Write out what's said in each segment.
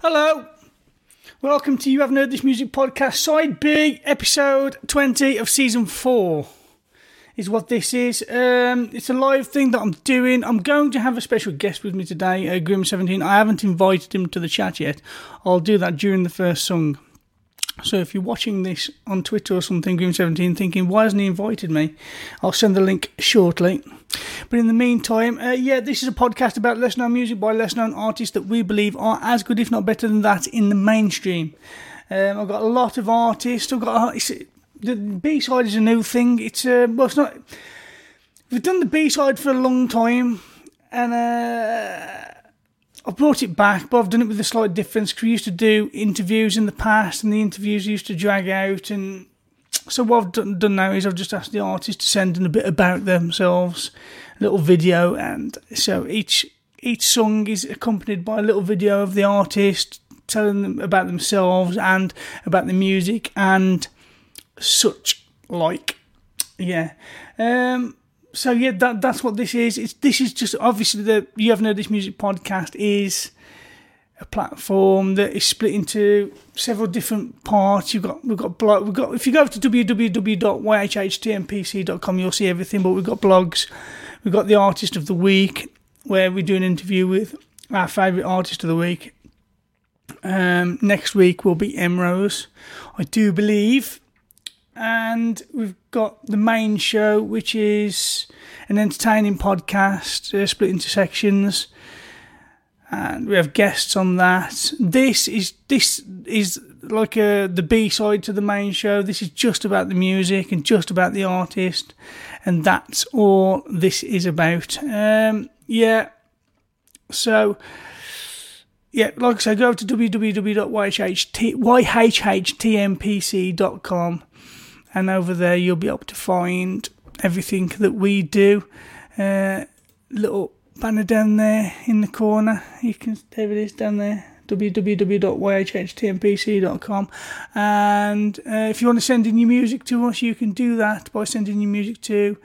Hello. Welcome to You Haven't Heard This Music Podcast, Side B, episode 20 of season 4 is what this is. Um, it's a live thing that I'm doing. I'm going to have a special guest with me today, uh, Grim17. I haven't invited him to the chat yet. I'll do that during the first song. So if you're watching this on Twitter or something, Grim17, thinking, why hasn't he invited me? I'll send the link shortly. But in the meantime, uh, yeah, this is a podcast about less known music by less known artists that we believe are as good, if not better than that, in the mainstream. Um, I've got a lot of artists. I've got it's, the B side is a new thing. It's uh, well, it's not. We've done the B side for a long time, and uh, I've brought it back, but I've done it with a slight difference. Cause we used to do interviews in the past, and the interviews used to drag out. And so what I've done, done now is I've just asked the artist to send in a bit about themselves, a little video, and so each each song is accompanied by a little video of the artist telling them about themselves and about the music and such like. Yeah. Um, so yeah, that that's what this is. It's this is just obviously the you haven't heard this music podcast is a platform that is split into several different parts. You've got we've got blog we've got if you go to www.yhhtmpc.com you'll see everything. But we've got blogs. We've got the artist of the week where we do an interview with our favourite artist of the week. Um, next week will be Emrose, I do believe and we've got the main show, which is an entertaining podcast uh, split into sections, and we have guests on that. This is this is like a, the B side to the main show. This is just about the music and just about the artist, and that's all this is about. Um, yeah, so. Yeah, like I said, go to www.yhhtmpc.com and over there you'll be able to find everything that we do. Uh, little banner down there in the corner. You can there it is down there www.yhhtmpc.com and uh, if you want to send in your music to us you can do that by sending your music to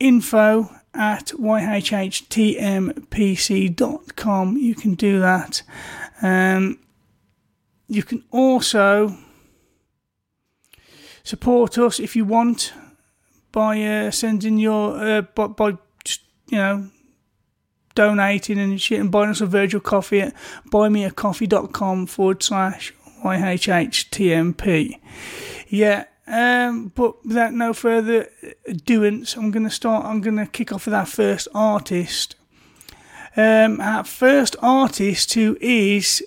info at yhhtmpc.com you can do that um, you can also support us if you want by uh, sending your uh, by, by just, you know donating and shit and buying us a virtual coffee at buymeacoffee.com forward slash YHHTMP. Yeah, um, but without no further doings, I'm going to start, I'm going to kick off with our first artist. Um, our first artist who is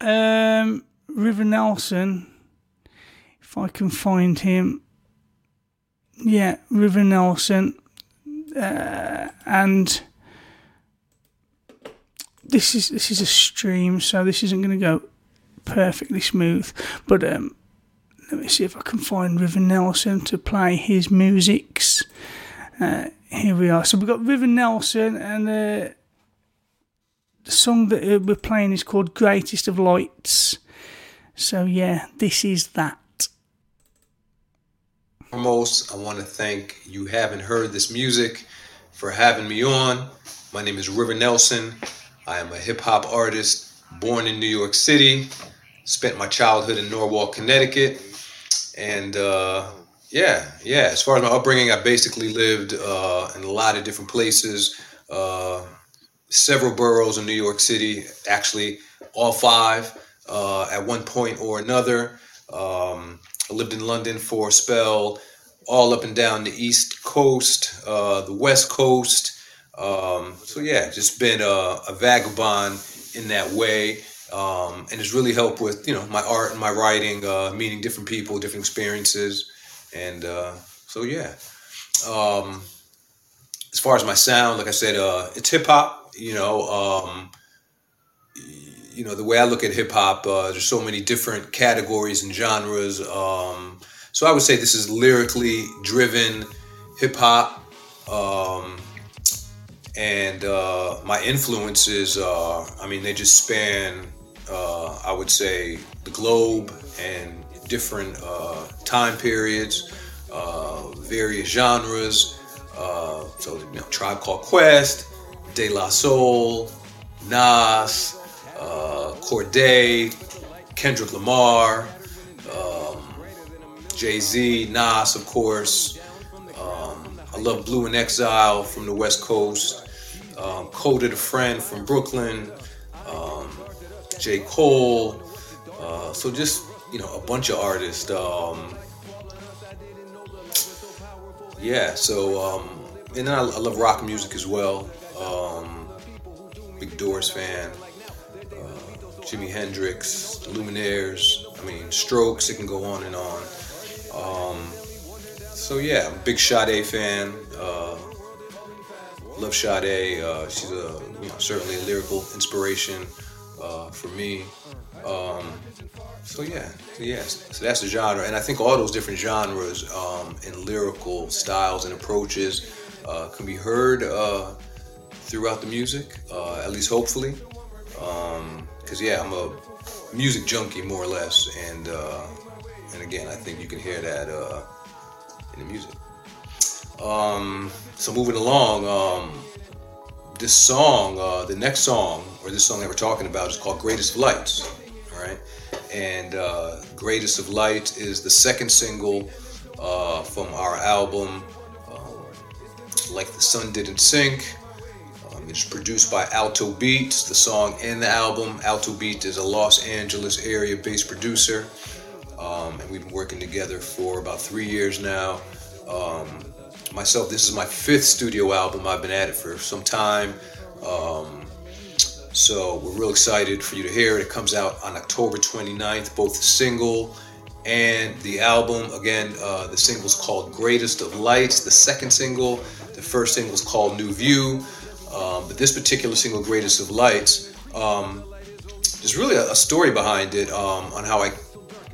um, River Nelson if I can find him. Yeah, River Nelson. Uh, and this is this is a stream, so this isn't going to go perfectly smooth. But um, let me see if I can find River Nelson to play his musics. Uh, here we are. So we've got River Nelson, and uh, the song that uh, we're playing is called Greatest of Lights. So, yeah, this is that. Foremost, I want to thank you haven't heard this music for having me on. My name is River Nelson. I am a hip hop artist born in New York City. Spent my childhood in Norwalk, Connecticut. And uh, yeah, yeah, as far as my upbringing, I basically lived uh, in a lot of different places, uh, several boroughs in New York City, actually, all five uh, at one point or another. Um, I lived in London for a spell, all up and down the East Coast, uh, the West Coast. Um, so yeah, just been a, a vagabond in that way, um, and it's really helped with you know my art and my writing, uh, meeting different people, different experiences, and uh, so yeah. Um, as far as my sound, like I said, uh, it's hip hop. You know, um, you know the way I look at hip hop. Uh, there's so many different categories and genres. Um, so I would say this is lyrically driven hip hop. Um, and uh, my influences I mean, they just span, uh, I would say, the globe and different uh, time periods, uh, various genres. Uh, so, you know, Tribe Called Quest, De La Soul, Nas, uh, Cordae, Kendrick Lamar, um, Jay Z, Nas, of course. Um, I love Blu and Exile from the West Coast. Um, Coda the Friend from Brooklyn. Um, J. Cole. Uh, so just you know a bunch of artists. Um, yeah. So um, and then I, I, love rock music as well. Um, big Doors fan. Jimi Hendrix, the Lumineers. I mean Strokes. It can go on and on. Um, so yeah, big Sade fan. Uh, love Sade. Uh, she's a you know certainly a lyrical inspiration uh, for me. Um, so yeah, so yes, so that's the genre, and I think all those different genres um, and lyrical styles and approaches uh, can be heard uh, throughout the music, uh, at least hopefully. Because yeah, I'm a music junkie more or less, and uh, and again, I think you can hear that uh, in the music. Um, so moving along, um, this song, uh, the next song, or this song that we're talking about, is called "Greatest of Lights." All right, and uh, "Greatest of Light" is the second single uh, from our album, um, "Like the Sun Didn't Sink." It's produced by Alto Beats. The song and the album, Alto Beats is a Los Angeles area-based producer, um, and we've been working together for about three years now. Um, myself, this is my fifth studio album. I've been at it for some time. Um, so we're real excited for you to hear it. It comes out on October 29th, both the single and the album. Again, uh, the single is called Greatest of Lights. The second single, the first single is called New View. Um, but this particular single, Greatest of Lights, um, there's really a, a, story behind it um, on how I,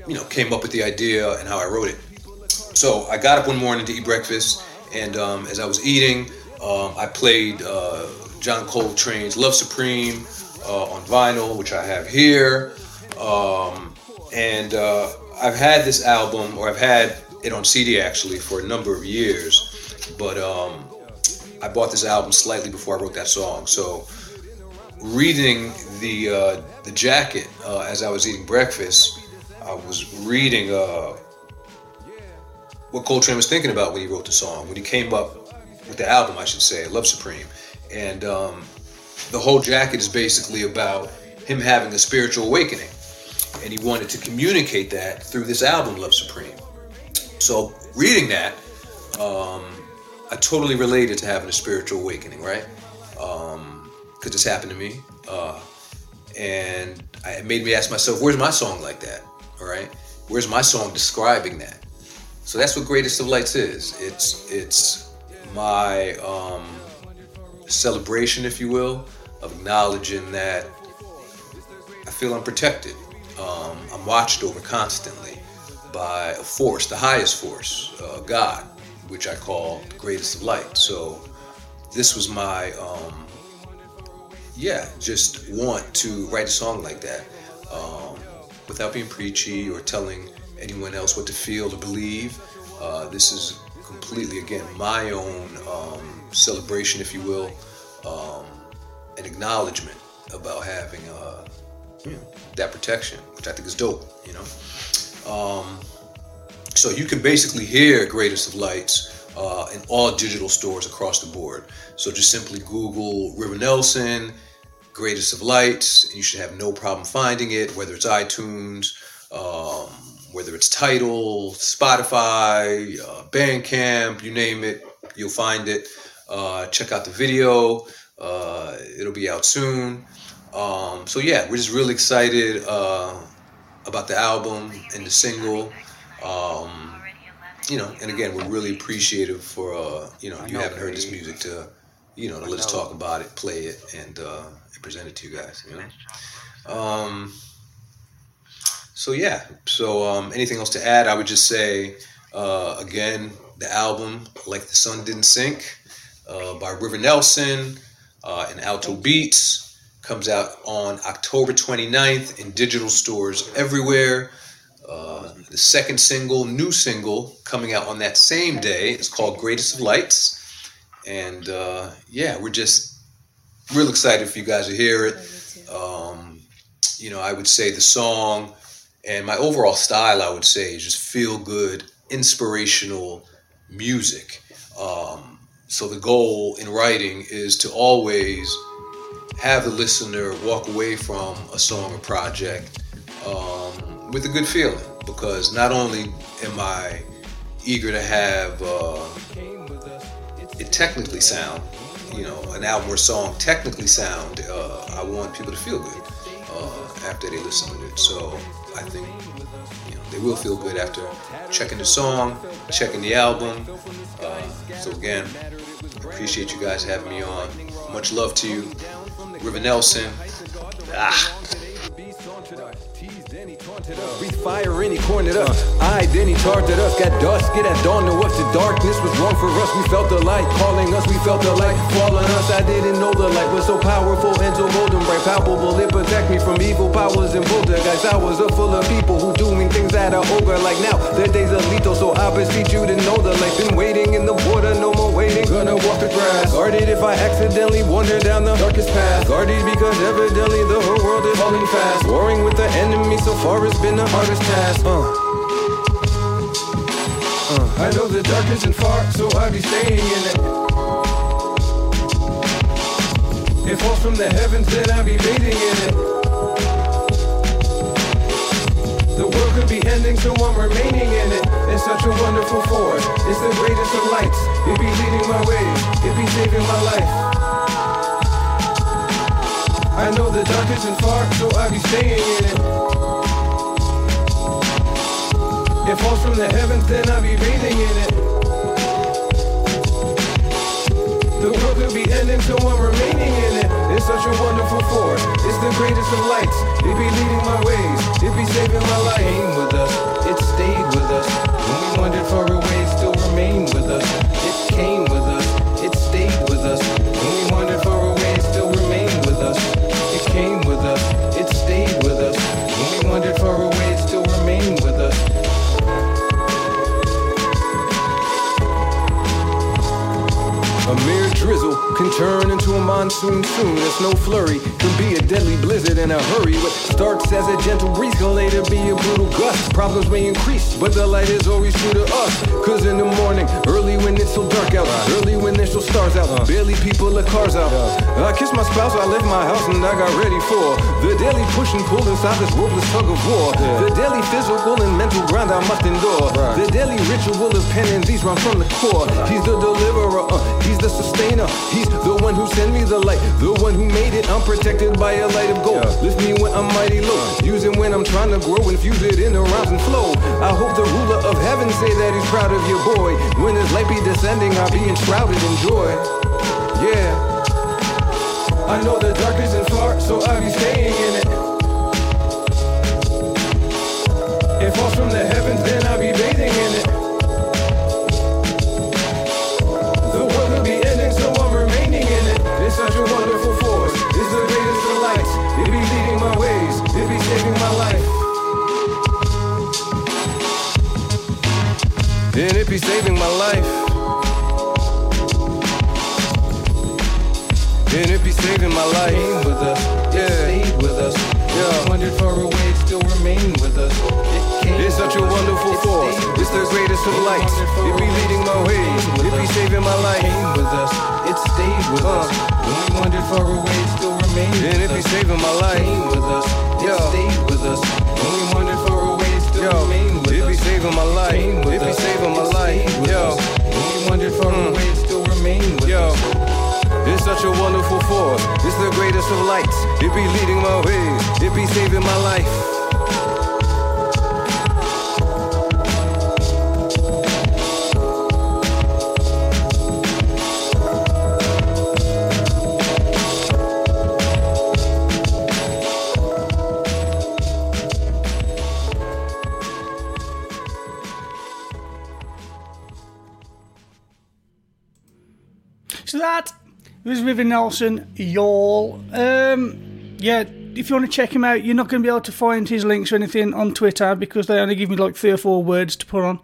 you know, came up with the idea and how I wrote it. So I got up one morning to eat breakfast and um, as I was eating, um, I played uh, John Coltrane's Love Supreme uh, on vinyl, which I have here. Um, and uh, I've had this album, or I've had it on CD actually, for a number of years. But um, I bought this album slightly before I wrote that song. So reading the uh, the jacket uh, as I was eating breakfast, I was reading uh, what Coltrane was thinking about when he wrote the song, when he came up with the album, I should say, Love Supreme. And um, the whole jacket is basically about him having a spiritual awakening. And he wanted to communicate that through this album, Love Supreme. So, reading that, um, I totally related to having a spiritual awakening, right? Because um, this happened to me. Uh, and it made me ask myself, where's my song like that? All right? Where's my song describing that? So that's what Greatest of Lights is. It's it's my um, celebration, if you will, of acknowledging that I feel I'm protected. Um, I'm watched over constantly by a force, the highest force, uh, God, which I call greatest of light. So this was my um, yeah, just want to write a song like that um, without being preachy or telling anyone else what to feel or believe. Uh, this is completely, again, my own um, celebration, if you will, um, an acknowledgement about having uh, you know, that protection, which I think is dope, you know. Um, so you can basically hear Greatest of Lights uh, in all digital stores across the board. So just simply Google River Nelson, Greatest of Lights, and you should have no problem finding it, whether it's iTunes, um, whether it's Tidal, Spotify, uh, Bandcamp, you name it, you'll find it. Uh, check out the video. Uh, it'll be out soon. Um, so yeah, we're just really excited uh, about the album and the single. Um, you know, and again, we're really appreciative for uh, you know, you haven't heard this music to, you know, to let us talk about it, play it, and, uh, and present it to you guys. You know. Um, so yeah. So um, anything else to add? I would just say uh, again, the album "Like the Sun Didn't Sink" uh, by River Nelson uh, and Alto Beats comes out on October 29th in digital stores everywhere. Uh, the second single, new single, coming out on that same day is called Greatest of Lights. And uh, yeah, we're just real excited for you guys to hear it. Um, you know, I would say the song and my overall style, I would say, is just feel good, inspirational music. Um, so the goal in writing is to always have the listener walk away from a song or project um, with a good feeling because not only am I eager to have uh, it technically sound, you know, an album or song technically sound, uh, I want people to feel good uh, after they listen to it. So I think you know, they will feel good after checking the song, checking the album. Uh, so again, appreciate you guys having me on. Much love to you, River Nelson. Ah. Breathe fire and he cornered us. I then he charged at us. Got dusk, get at dawn, know if the darkness was wrong for us. We felt the light calling us, we felt the light falling us. I didn't know the light was so powerful and so golden bright, palpable. It protect me from evil powers and poltergeist. I was a full of people who doing things that are ogre like now. Their days are lethal, so I beseech you to know the light. Been waiting in the water, no more waiting. Gonna walk the grass. Guarded if I accidentally wander down the darkest path. Guarded because evidently the whole world is falling fast. Warring with the enemy so far has been the hardest task. Uh. Uh. I know the dark isn't far, so I be staying in it. It falls from the heavens, then I be bathing in it. The world could be ending, so I'm remaining in it. It's such a wonderful force. It's the greatest of lights. It be leading my way. It be saving my life. I know the dark isn't far, so I be staying in it. It falls from the heavens, then I be bathing in it. The world could be ending, so I'm remaining in it. It's such a wonderful force. It's the greatest of lights. It be leading my ways. It be saving my life. It came with us. It stayed with us. When we wandered far away, it still remained with us. It came with us. It stayed with us. Drizzle can turn into a monsoon soon. A snow flurry can be a deadly blizzard in a hurry. What starts as a gentle breeze can later be a brutal gust. Problems may increase, but the light is always true to us. Cause in the morning, early when it's so dark out, early when there's no stars out, barely people or cars out. I kissed my spouse, I left my house, and I got ready for the daily push and pull inside this roadless tug of war. The daily physical and mental grind I must endure. The daily ritual of penance run from the core. He's the deliverer, uh, he's the sustainer. He's the one who sent me the light, the one who made it. I'm protected by a light of gold. Lift me when I'm mighty low. Use it when I'm trying to grow, infuse it in the rhymes and flow. I hope the ruler of heaven say that he's proud of your boy. When his light be descending, I'll be enshrouded in joy. Yeah. I know the dark isn't far, so I'll be staying in it. It falls from the heavens, then be saving my life. And it be saving my life. Remain with us. Yeah. Stayed with us. Yeah. Wandered far away, still remain with us. It It's such a wonderful It force. It's the greatest of lights. It be leading my way. It be saving my life. Came with us. It stayed with Uh. us. When we wandered far away, still remained And it be saving my life. Came with us. It Yo. stayed with us. When we wandered far away, still Yo, remained with it be saving my life. It be saving my life. Yo. we wandered far Mm. away, still remained with Yo. It's such a wonderful force. It's the greatest of lights. It be leading my way. It be saving my life. Was River Nelson, y'all. Um, yeah, if you want to check him out, you're not going to be able to find his links or anything on Twitter because they only give me like three or four words to put on.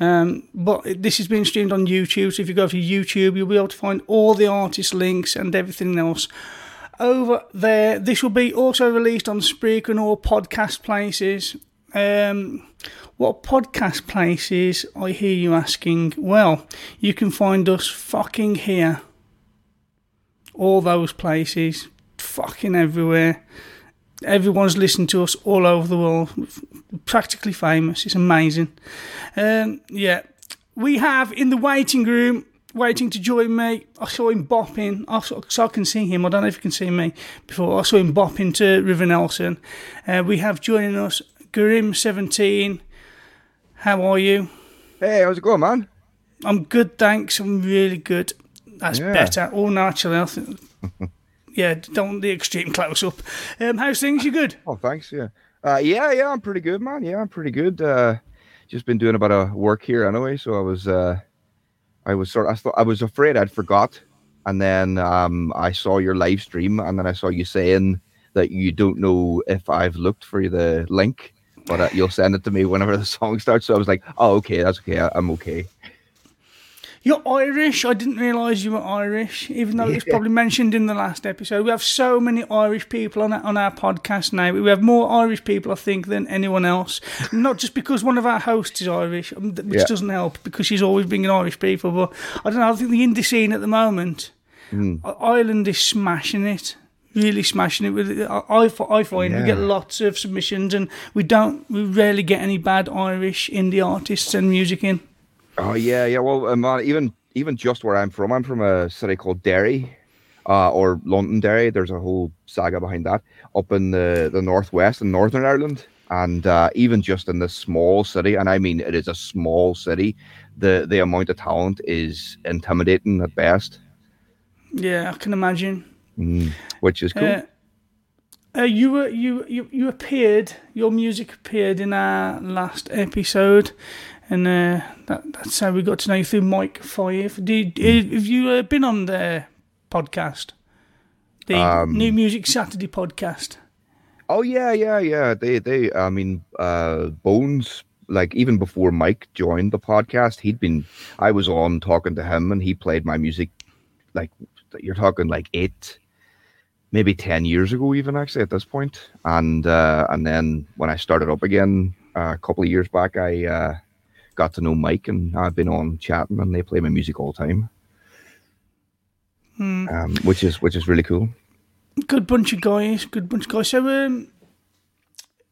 Um, but this is being streamed on YouTube, so if you go to YouTube, you'll be able to find all the artist links and everything else over there. This will be also released on Spreaker and all podcast places. Um, what podcast places? I hear you asking. Well, you can find us fucking here. All those places, fucking everywhere. Everyone's listening to us all over the world. Practically famous. It's amazing. Um, yeah, we have in the waiting room, waiting to join me. I saw him bopping. I saw, so I can see him. I don't know if you can see me. Before I saw him bopping to River Nelson. Uh, we have joining us Grim17. How are you? Hey, how's it going, man? I'm good, thanks. I'm really good. That's Yeah. better. All natural. I think. yeah, don't the extreme close up. Um, how's things? You good? Oh, thanks. Yeah. Uh, yeah, yeah, I'm pretty good, man. Yeah, I'm pretty good. Uh, just been doing a bit of work here anyway, so I was, uh, I was sort. of, I thought I was afraid I'd forgot, and then um, I saw your live stream, and then I saw you saying that you don't know if I've looked for the link, but uh, you'll send it to me whenever the song starts. So I was like, oh, okay, that's okay. I'm okay. You're Irish. I didn't realise you were Irish, even though it was probably mentioned in the last episode. We have so many Irish people on our, on our podcast now. We have more Irish people, I think, than anyone else. Not just because one of our hosts is Irish, um, which Yeah. doesn't help because she's always bringing Irish people. But I don't know. I think the indie scene at the moment, I- Ireland is smashing it. Really smashing it. With I, I, I find we get lots of submissions, and we don't. We rarely get any bad Irish indie artists and music in. Oh yeah, yeah. Well, um, uh, even even just where I'm from, I'm from a city called Derry, uh, or Londonderry. There's a whole saga behind that up in the the northwest in Northern Ireland, and uh, even just in this small city, and I mean it is a small city, the the amount of talent is intimidating at best, Yeah, I can imagine. which is cool. Uh, uh, you were you, you you appeared. Your music appeared in our last episode, and uh, that, that's how we got to know you through Mike Five. Did have you uh, been on the podcast, the New Music Saturday podcast? Oh yeah, yeah, yeah. They they I mean uh Bones like even before Mike joined the podcast, he'd been I was on talking to him and he played my music like you're talking like 8 maybe 10 years ago even actually at this point. And uh and then when I started up again uh, a couple of years back I uh got to know Mike and I've been on chatting and they play my music all the time. Um, which is which is really cool. Good bunch of guys. Good bunch of guys. So um.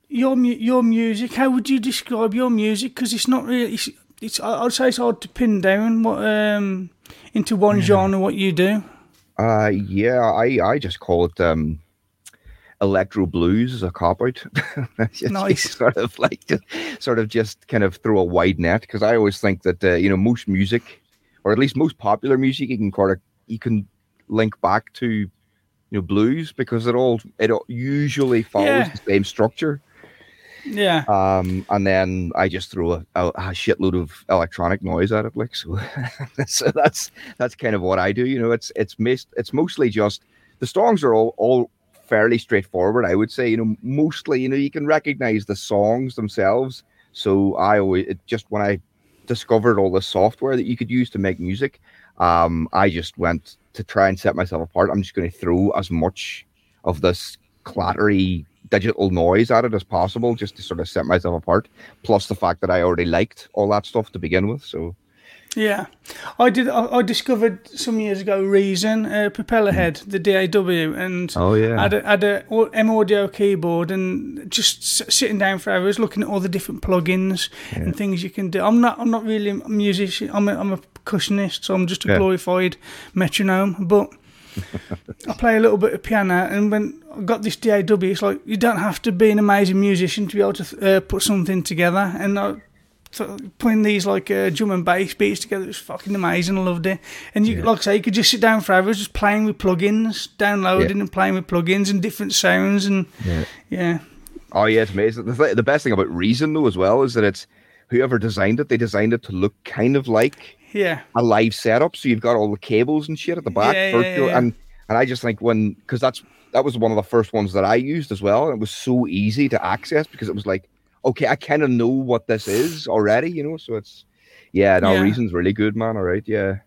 Your your music. How would you describe your music? Because it's not really. It's, it's I'd say it's hard to pin down what um into one genre what you do. Uh yeah, I I just call it um electro blues as a cop out. Nice. sort of like just, sort of just kind of throw a wide net because I always think that uh, you know most music or at least most popular music you can kind of you can link back to you know blues because it all it all usually follows Yeah. the same structure. Yeah. Um, and then I just throw a, a, a shitload of electronic noise at it, like so. so that's that's kind of what I do. You know, it's it's most it's mostly just the songs are all all fairly straightforward. I would say, you know, mostly you know you can recognize the songs themselves. So I always it just when I discovered all the software that you could use to make music, um, I just went to try and set myself apart. I'm just going to throw as much of this clattery digital noise at it as possible, just to sort of set myself apart. Plus the fact that I already liked all that stuff to begin with, so. Yeah, I did. I, I discovered some years ago Reason, uh, Propellerhead, the DAW, and Hmm. Oh, yeah. had a, had a M Audio keyboard, and just s- sitting down for hours looking at all the different plugins and things you can do. I'm not. I'm not really a musician. I'm a, I'm a percussionist, so I'm just a Yeah. glorified metronome. But I play a little bit of piano, and when I got this DAW, it's like you don't have to be an amazing musician to be able to uh, put something together. And I, putting these like uh, drum and bass beats together was fucking amazing. I loved it. And you, like I say, you could just sit down for hours just playing with plugins, downloading Yeah. and playing with plugins and different sounds. And yeah, yeah. Oh yeah, it's amazing. The, th- the best thing about Reason though as well is that it's whoever designed it, they designed it to look kind of like yeah, a live setup. So you've got all the cables and shit at the back, Yeah, yeah, virtual, yeah. and and I just think when because that's that was one of the first ones that I used as well. And it was so easy to access because it was like, okay, I kind of know what this is already, you know. So it's yeah, no, Yeah. Reason's really good, man. All right, yeah,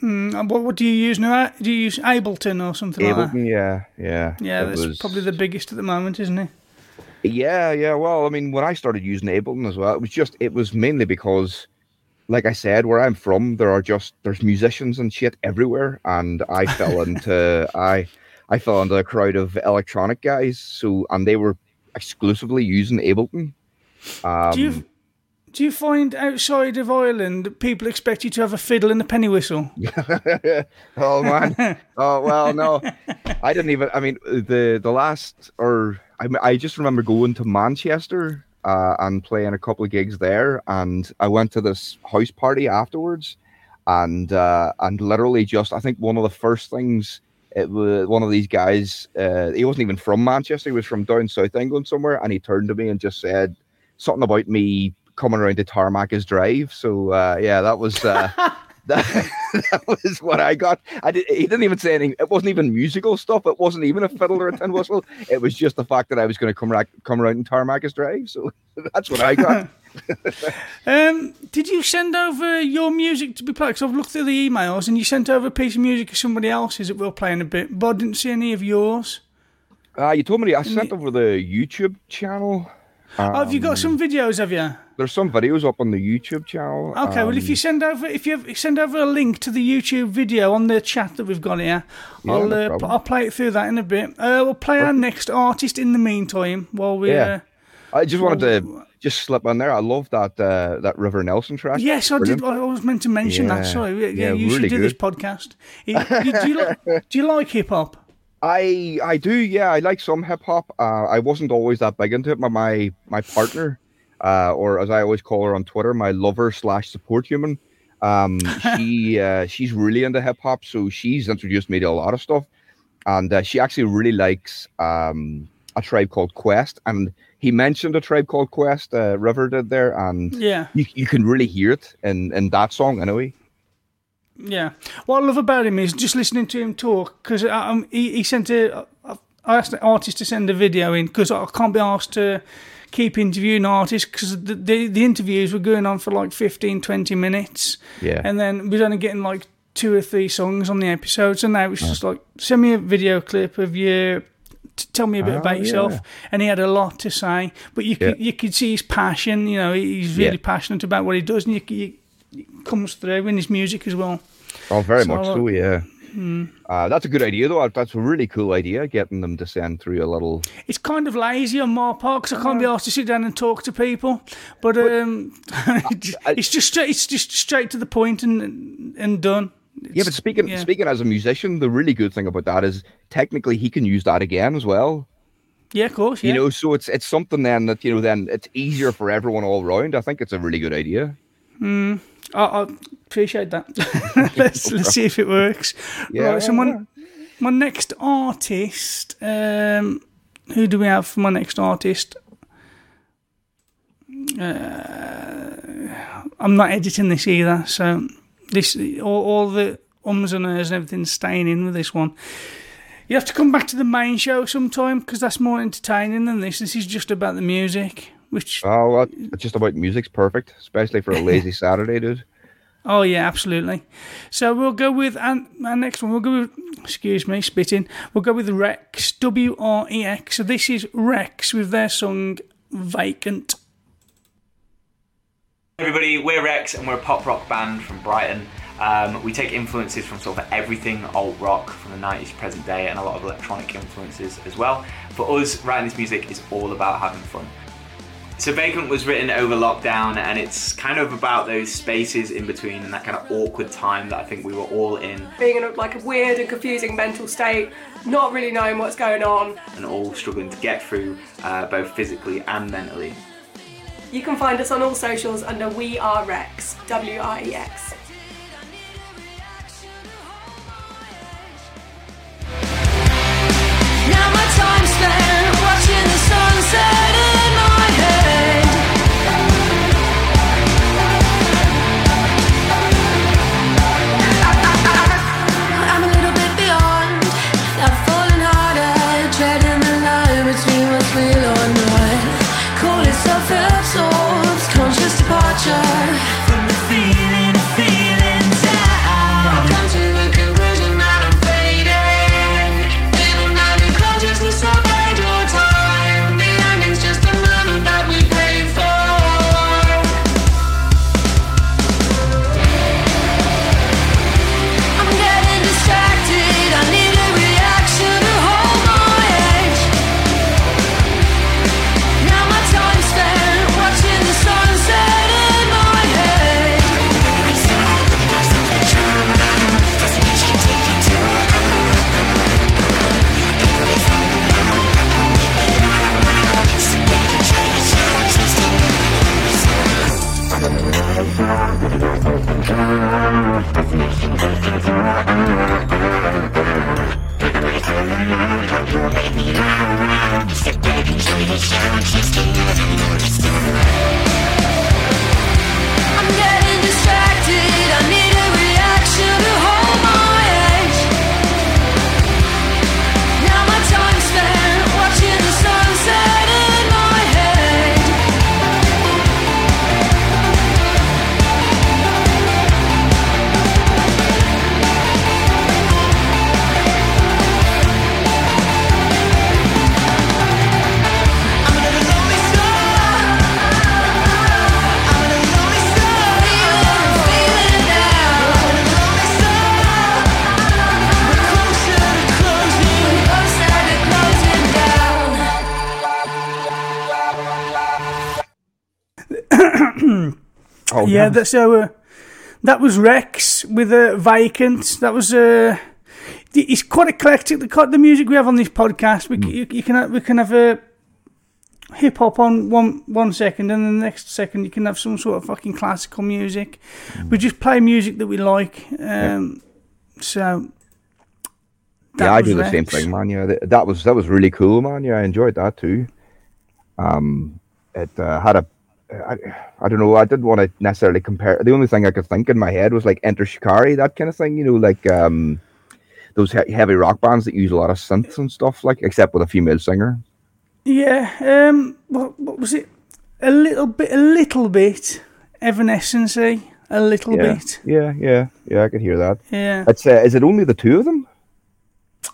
hmm, And what, what do you use now? Do you use Ableton or something like that? Ableton, yeah, yeah, Yeah, It that's was- probably the biggest at the moment, isn't it? Yeah, yeah. Well, I mean, when I started using Ableton as well, it was just it was mainly because, like I said, where I'm from, there are just there's musicians and shit everywhere, and I fell into I I fell into a crowd of electronic guys. So and they were exclusively using Ableton. Um, Do you do you find outside of Ireland people expect you to have a fiddle and a penny whistle? oh man. oh well, no, I didn't even. I mean, the the last or I I just remember going to Manchester uh, and playing a couple of gigs there, and I went to this house party afterwards, and uh, and literally just I think one of the first things. It was one of these guys. Uh, he wasn't even from Manchester. He was from down south England somewhere, and he turned to me and just said something about me coming around to Tarmac's Drive. So uh, yeah, that was uh, that, that was what I got. I did, he didn't even say anything. It wasn't even musical stuff. It wasn't even a fiddle or a tin whistle. It was just the fact that I was going to come ra- come around and Tarmac's Drive. So that's what I got. Um, did you send over your music to be played? Because I've looked through the emails and you sent over a piece of music of somebody else's that we'll play in a bit, but I didn't see any of yours. Uh, you told me I sent over the YouTube channel. oh, have you Um, got some videos? Have you? There's some videos up on the YouTube channel. Okay, well, if Um, you send over if you send over a link to the YouTube video on the chat that we've got here, I'll no uh. I'll play it through that in a bit. Uh, we'll play our next artist in the meantime while we. Yeah. Uh, I just wanted to just slip on there. I love that uh, that River Nelson track. yes, I did. I was meant to mention that. Sorry, yeah, Yeah, you really should do this podcast. Do, you like, do you like hip hop? I I do, yeah. I like some hip hop. Uh, I wasn't always that big into it. My my, my partner, uh, or as I always call her on Twitter, my lover slash support human. Um, she uh, she's really into hip hop, so she's introduced me to a lot of stuff, and uh, she actually really likes um, a tribe called Quest, and he mentioned a tribe called Quest. Uh, River did there, and Yeah. you you can really hear it in in that song anyway. Yeah. What I love about him is just listening to him talk because um, he, he sent a. I asked the artist to send a video in because I can't be asked to keep interviewing artists because the, the, the interviews were going on for like 15, 20 minutes. Yeah. And then we are only getting like two or three songs on the episode. So now it's just like, send me a video clip of you. T- Tell me a bit Oh, about yourself, yeah. and he had a lot to say. But you could Yeah. you could see his passion. You know, he's really Yeah. passionate about what he does, and you, you, it comes through in his music as well. Oh, very So, much so, yeah. Hmm. Uh, that's a good idea, though. That's a really cool idea, getting them to send through a little. It's kind of lazy on my part because I can't be asked to sit down and talk to people. But um, it's just straight, it's just straight to the point and and done. Yeah, but speaking yeah. speaking as a musician, the really good thing about that is technically he can use that again as well. Yeah, of course. Yeah. You know, so it's it's something then that you know then it's easier for everyone all round. I think it's a really good idea. I, I appreciate that. let's let's see if it works. Yeah, right. So my my next artist. Um, who do we have for my next artist? Uh, I'm not editing this either, so this all, all the ums and ers and everything's staying in with this one. You have to come back to the main show sometime because that's more entertaining than this. This is just about the music. which Oh, well, it's just about music's perfect, especially for a lazy Saturday, dude. Oh yeah, absolutely. So we'll go with and our next one. We'll go with excuse me, spitting. We'll go with Wrex W R E X. So this is Wrex with their song "Vacant." Everybody, we're Wrex and we're a pop rock band from Brighton. Um, we take influences from sort of everything alt rock from the 90s to present day and a lot of electronic influences as well. For us, writing this music is all about having fun. So Vacant was written over lockdown and it's kind of about those spaces in between and that kind of awkward time that I think we were all in being in a, like a weird and confusing mental state, not really knowing what's going on. and all struggling to get through uh, both physically and mentally. You can find us on all socials under We Are Rex, W R E X. Now my time spent watching the sunset yeah, no. that, so uh, that was Wrex with a vacant. That was uh, it's quite eclectic. The the music we have on this podcast, we, c you, you can have, we can have a hip hop on one one second, and then the next second you can have some sort of fucking classical music. We just play music that we like. Um, So that yeah, I do the same thing, man. Yeah, th- that was that was really cool, man. Yeah, I enjoyed that too. Um, it uh, had a, I, I don't know. I didn't want to necessarily compare. The only thing I could think in my head was like Enter Shikari, that kind of thing. You know, like um, those he- heavy rock bands that use a lot of synths and stuff, like except with a female singer. Yeah. Um. What, what was it? A little bit. A little bit. Evanescence. A little yeah, bit. yeah, yeah, yeah. I could hear that. Yeah. It's uh, is it only the two of them?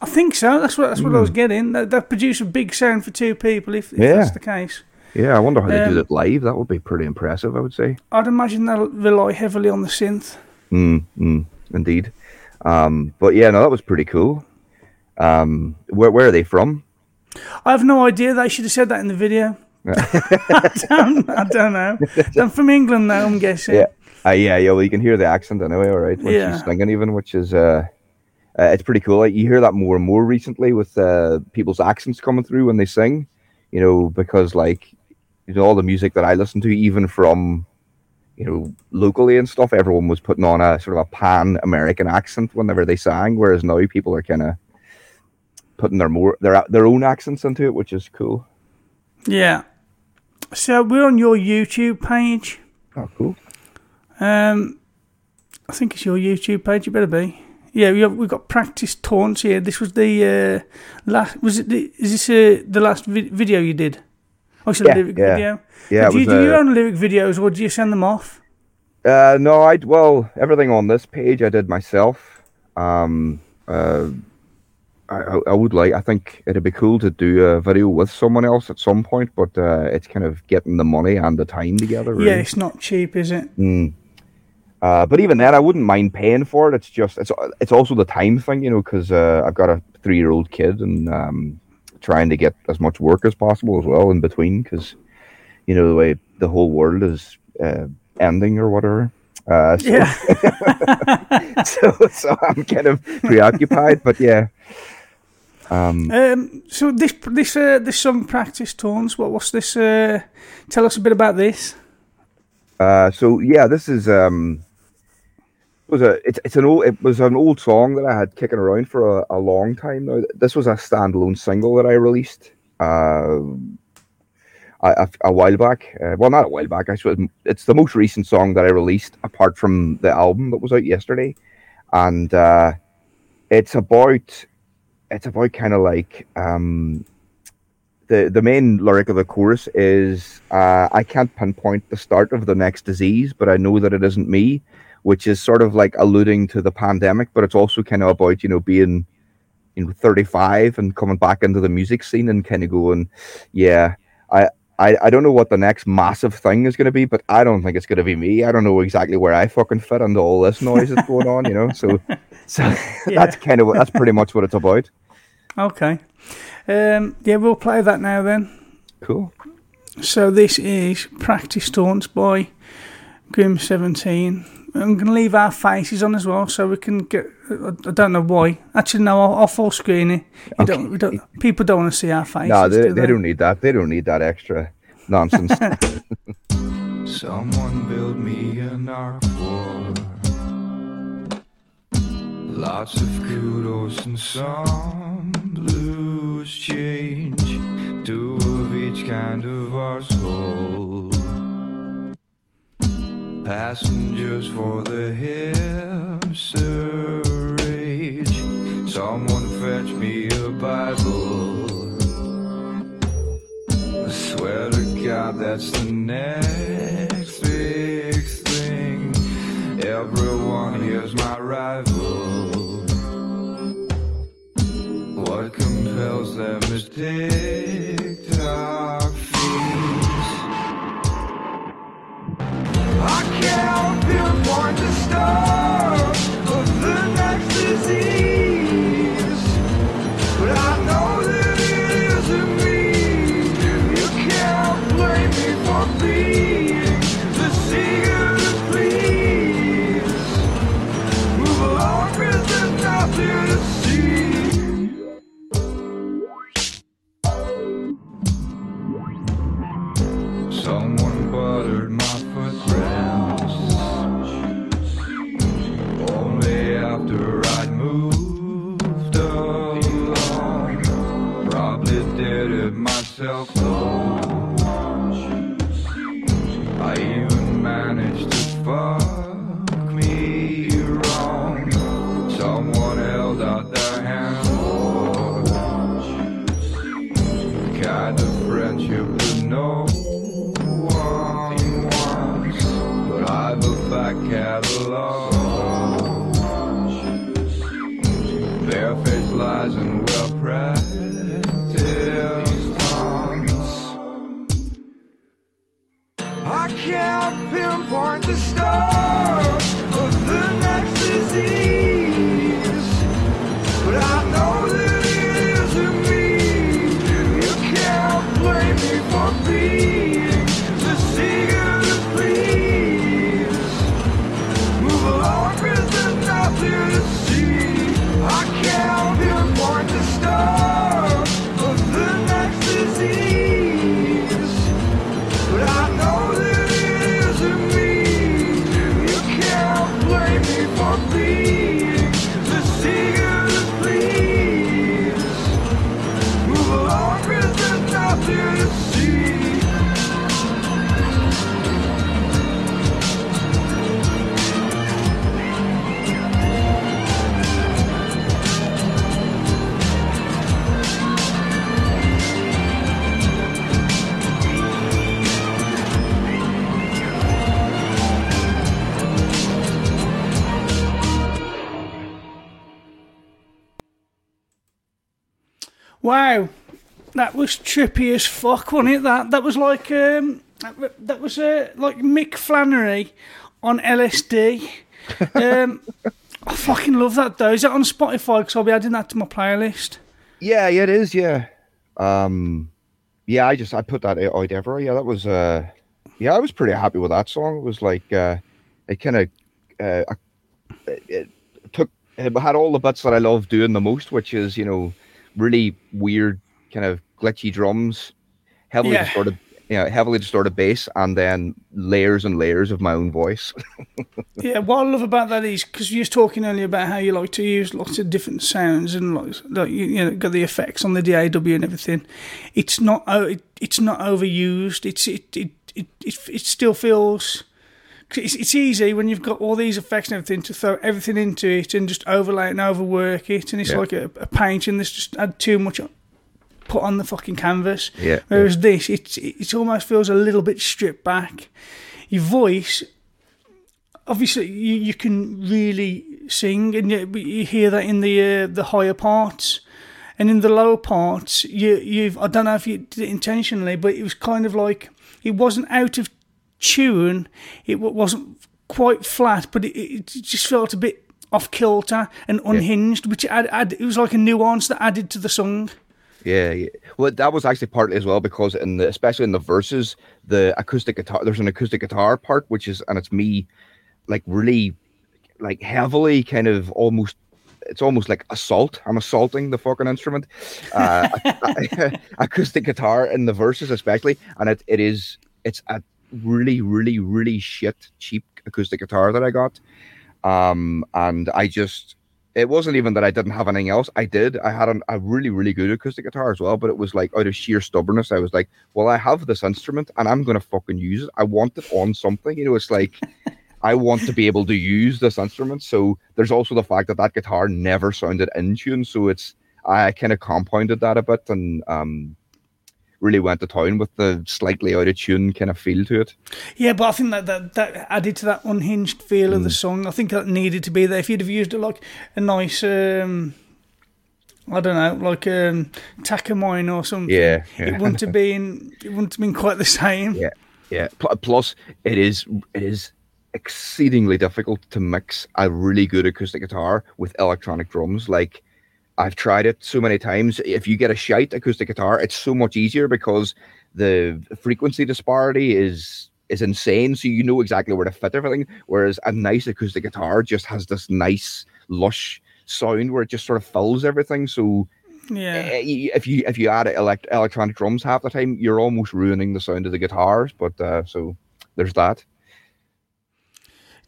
I think so. That's what that's what I was Hmm. getting. That that produce a big sound for two people. If, if Yeah. that's the case, Yeah, I wonder how they Um, do it live. That would be pretty impressive, I would say. I'd imagine they'll rely heavily on the synth. Mm, mm, indeed. Um, but yeah, no, that was pretty cool. Um, where where are they from? I have no idea. They should have said that in the video. I, don't, I don't know. I'm from England now. I'm guessing. Yeah, uh, yeah, yeah. Well, you can hear the accent anyway, all right, when Yeah. she's singing, even, which is uh, uh, it's pretty cool. Like you hear that more and more recently with uh, people's accents coming through when they sing. You know, because like you know, all the music that I listen to, even from you know locally and stuff, everyone was putting on a sort of a pan American accent whenever they sang, whereas now people are kind of putting their more their their own accents into it, which is cool. Yeah. So we're on your YouTube page. Oh, cool. Um, I think it's your YouTube page. You better be. Yeah, we have, we've got practice taunts here. This was the uh, last. Was it? The, is this uh, the last vi- video you did? Oh, a Yeah, lyric yeah. video. Yeah, do you do your own lyric videos or do you send them off? Uh, no, I well everything on this page I did myself. Um, uh, I, I I would like. I think it'd be cool to do a video with someone else at some point, but uh, it's kind of getting the money and the time together. Really. Yeah, it's not cheap, is it? Mm. Uh, but even then, I wouldn't mind paying for it. It's just it's it's also the time thing, you know, because uh, I've got a three year old kid and um, trying to get as much work as possible as well in between, because you know the way the whole world is uh, ending or whatever. Uh, so, so so I'm kind of preoccupied, but yeah. Um, Um, so this this uh, this song practice tones. What what's this? Uh, tell us a bit about this. Uh, so yeah, this is um, was a it's it's an old it was an old song that I had kicking around for a, a long time now. This was a standalone single that I released uh, a, a, while back. Uh, well, not a while back. I suppose it's the most recent song that I released apart from the album that was out yesterday, and uh, it's about it's about kind of like um, the the main lyric of the chorus is uh, I can't pinpoint the start of the next disease, but I know that it isn't me, which is sort of like alluding to the pandemic, but it's also kind of about you know being you know 35 and coming back into the music scene and kind of going, yeah, I. I, I don't know what the next massive thing is going to be, but I don't think it's going to be me. I don't know exactly where I fucking fit into all this noise that's going on, you know. So, so that's kind of that's pretty much what it's about. Okay. Um, yeah, we'll play that now then. Cool. So this is Practice Taunts by Grim Seventeen. I'm going to leave our faces on as well, so we can get. I I don't know why. Actually, no, I'll, I'll full screen it. You don't, we don't, people don't want to see our faces. No, they, do they don't need that. They don't need that extra nonsense. Someone build me an ark for lots of kudos and some blues change. Two of each kind of our soul. Passengers for the hipster age. Someone fetch me a Bible. I swear to God, that's the next big thing. Everyone here's my rival. What compels them to TikTok feeds? I can't pinpoint the start of the next disease, it the start Wow, that was trippy as fuck, wasn't it? That that was like um, that, that was uh, like Mick Flannery on LSD. Um, I fucking love that though. Is that on Spotify? Because I'll be adding that to my playlist. Yeah, yeah, it is. Yeah, um, yeah. I just I put that out ever. Yeah, that was. uh Yeah, I was pretty happy with that song. It was like uh it kind of uh, it, it took it had all the bits that I love doing the most, which is you know really weird kind of glitchy drums, heavily Yeah. distorted, you know, heavily distorted bass, and then layers and layers of my own voice. Yeah, what I love about that is because you was talking earlier about how you like to use lots of different sounds and like, like you, you know got the effects on the DAW and everything. It's not it, it's not overused. It's it it it it, it still feels. It's, it's easy when you've got all these effects and everything to throw everything into it and just overlay it and overwork it, and it's Yeah. like a, a painting that's just had too much put on the fucking canvas. Yeah, Whereas this, it it almost feels a little bit stripped back. Your voice, obviously, you, you can really sing, and you, you hear that in the uh, the higher parts, and in the lower parts, you you've I don't know if you did it intentionally, but it was kind of like it wasn't out of tune. It wasn't quite flat, but it, it just felt a bit off kilter and unhinged, which add, add, it was like a nuance that added to the song. Yeah, yeah. Well, that was actually partly as well because in the especially in the verses, the acoustic guitar there's an acoustic guitar part which is and it's me like really like heavily kind of almost it's almost like assault. I'm assaulting the fucking instrument. Uh, acoustic guitar in the verses especially, and it, it is it's a really really really shit cheap acoustic guitar that I got. Um, and I just it wasn't even that I didn't have anything else. I did. I had an, a really, really good acoustic guitar as well, but it was like out of sheer stubbornness. I was like, well, I have this instrument and I'm going to fucking use it. I want it on something. You know, it's like, I want to be able to use this instrument. So there's also the fact that that guitar never sounded in tune. So it's, I kind of compounded that a bit and um, really went to town with the slightly out of tune kind of feel to it. Yeah, but I think that, that that added to that unhinged feel of the song. I think that needed to be there. If you'd have used it like a nice, um, I don't know, like um, Takamine or something, Yeah, yeah. it wouldn't have been. It wouldn't have been quite the same. Yeah, yeah. Plus, it is it is exceedingly difficult to mix a really good acoustic guitar with electronic drums. Like I've tried it so many times. If you get a shite acoustic guitar, it's so much easier because the frequency disparity is is insane. So you know exactly where to fit everything. Whereas a nice acoustic guitar just has this nice lush sound where it just sort of fills everything. So Yeah. eh, if you if you add elect- electronic drums half the time, you're almost ruining the sound of the guitars. But uh, so there's that.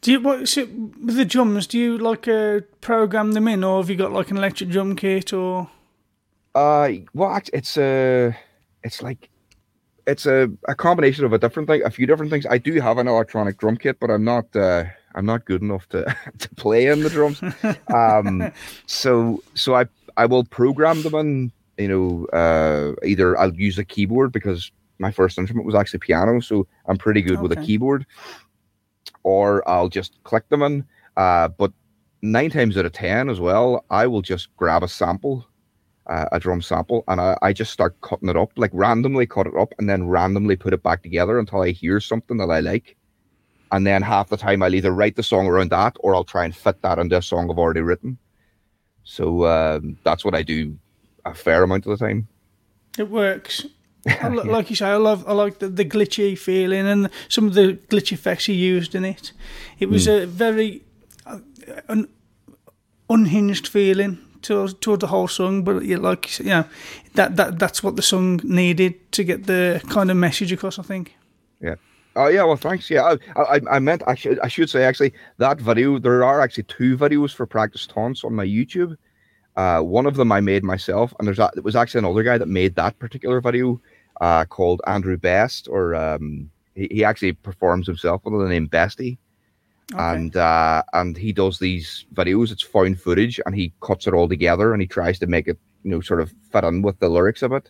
Do you what so with the drums? Do you like uh, program them in, or have you got like an electric drum kit, or Uh, well, it's a, it's like, it's a, a combination of a different thing, a few different things. I do have an electronic drum kit, but I'm not, uh, I'm not good enough to to play in the drums. um, so so I I will program them in. You know, uh, either I'll use a keyboard because my first instrument was actually piano, so I'm pretty good with a keyboard, or I'll just click them in. Uh, but nine times out of ten as well, I will just grab a sample uh, a drum sample and I, I just start cutting it up like randomly cut it up and then randomly put it back together until i hear something that i like and then half the time i'll either write the song around that or i'll try and fit that into a song i've already written so um, that's what i do a fair amount of the time it works? I li- Like you say, I love I like the, the glitchy feeling and some of the glitch effects he used in it. It was a very uh, un, unhinged feeling toward, toward the whole song, but yeah, like you yeah, that that that's what the song needed to get the kind of message across. I think. yeah oh yeah well thanks yeah i i, I meant actually i should say actually that video there are actually two videos for practice taunts on my youtube uh, one of them I made myself, and there's a, it was actually another guy that made that particular video uh, called Andrew Best, or um, he, he actually performs himself under the name Bestie, and uh, and he does these videos. It's found footage, and he cuts it all together, and he tries to make it you know sort of fit in with the lyrics of it.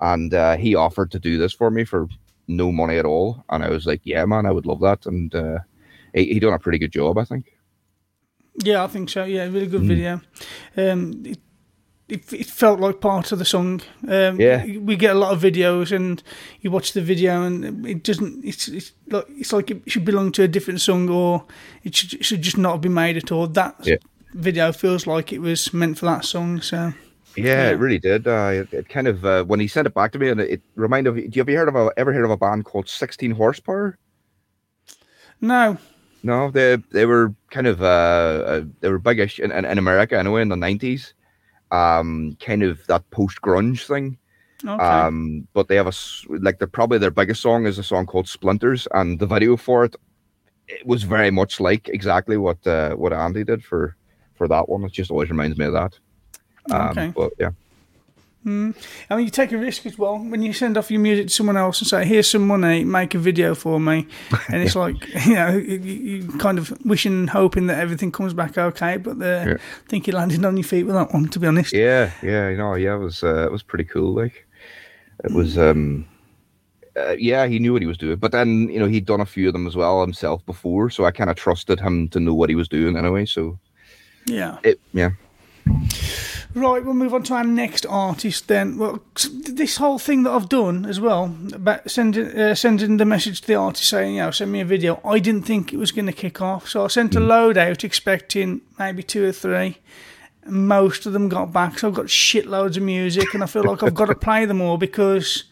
And uh, he offered to do this for me for no money at all, and I was like, yeah, man, I would love that, and uh, he, he done a pretty good job, I think. Yeah, I think so. Yeah, really good video. Um, it, it, it felt like part of the song. Um, Yeah. we get a lot of videos, and you watch the video, and it doesn't. It's it's like it's like it should belong to a different song, or it should, it should just not have been made at all. That Yeah. video feels like it was meant for that song. So Yeah, it really did. Uh, it, it kind of uh, when he sent it back to me, and it, it reminded me. Do you ever heard of a ever heard of a band called Sixteen Horsepower? no, No, they they were kind of uh, uh they were biggish in, in, in America anyway in the nineties. Um, kind of that post grunge thing. okay, Um, but they have a like they're probably their biggest song is a song called Splinters, and the video for it it was very much like exactly what uh, what Andy did for for that one. It just always reminds me of that. Um, Okay. But yeah, I mean, you take a risk as well when you send off your music to someone else and say, "Here's some money, make a video for me," and it's like you know, you, kind of wishing and hoping that everything comes back okay. But uh, Yeah. I think you landed on your feet with that one, to be honest. yeah, yeah. You know, yeah, it was uh, it was pretty cool. Like it was. um uh, yeah, he knew what he was doing, but then you know he'd done a few of them as well himself before, so I kind of trusted him to know what he was doing anyway. So Yeah. it, yeah, Right, we'll move on to our next artist then. Well, this whole thing that I've done as well about sending uh, sending the message to the artist saying, you know, send me a video. I didn't think it was going to kick off, so I sent a load out expecting maybe two or three. Most of them got back, so I've got shitloads of music, and I feel like I've got to play them all because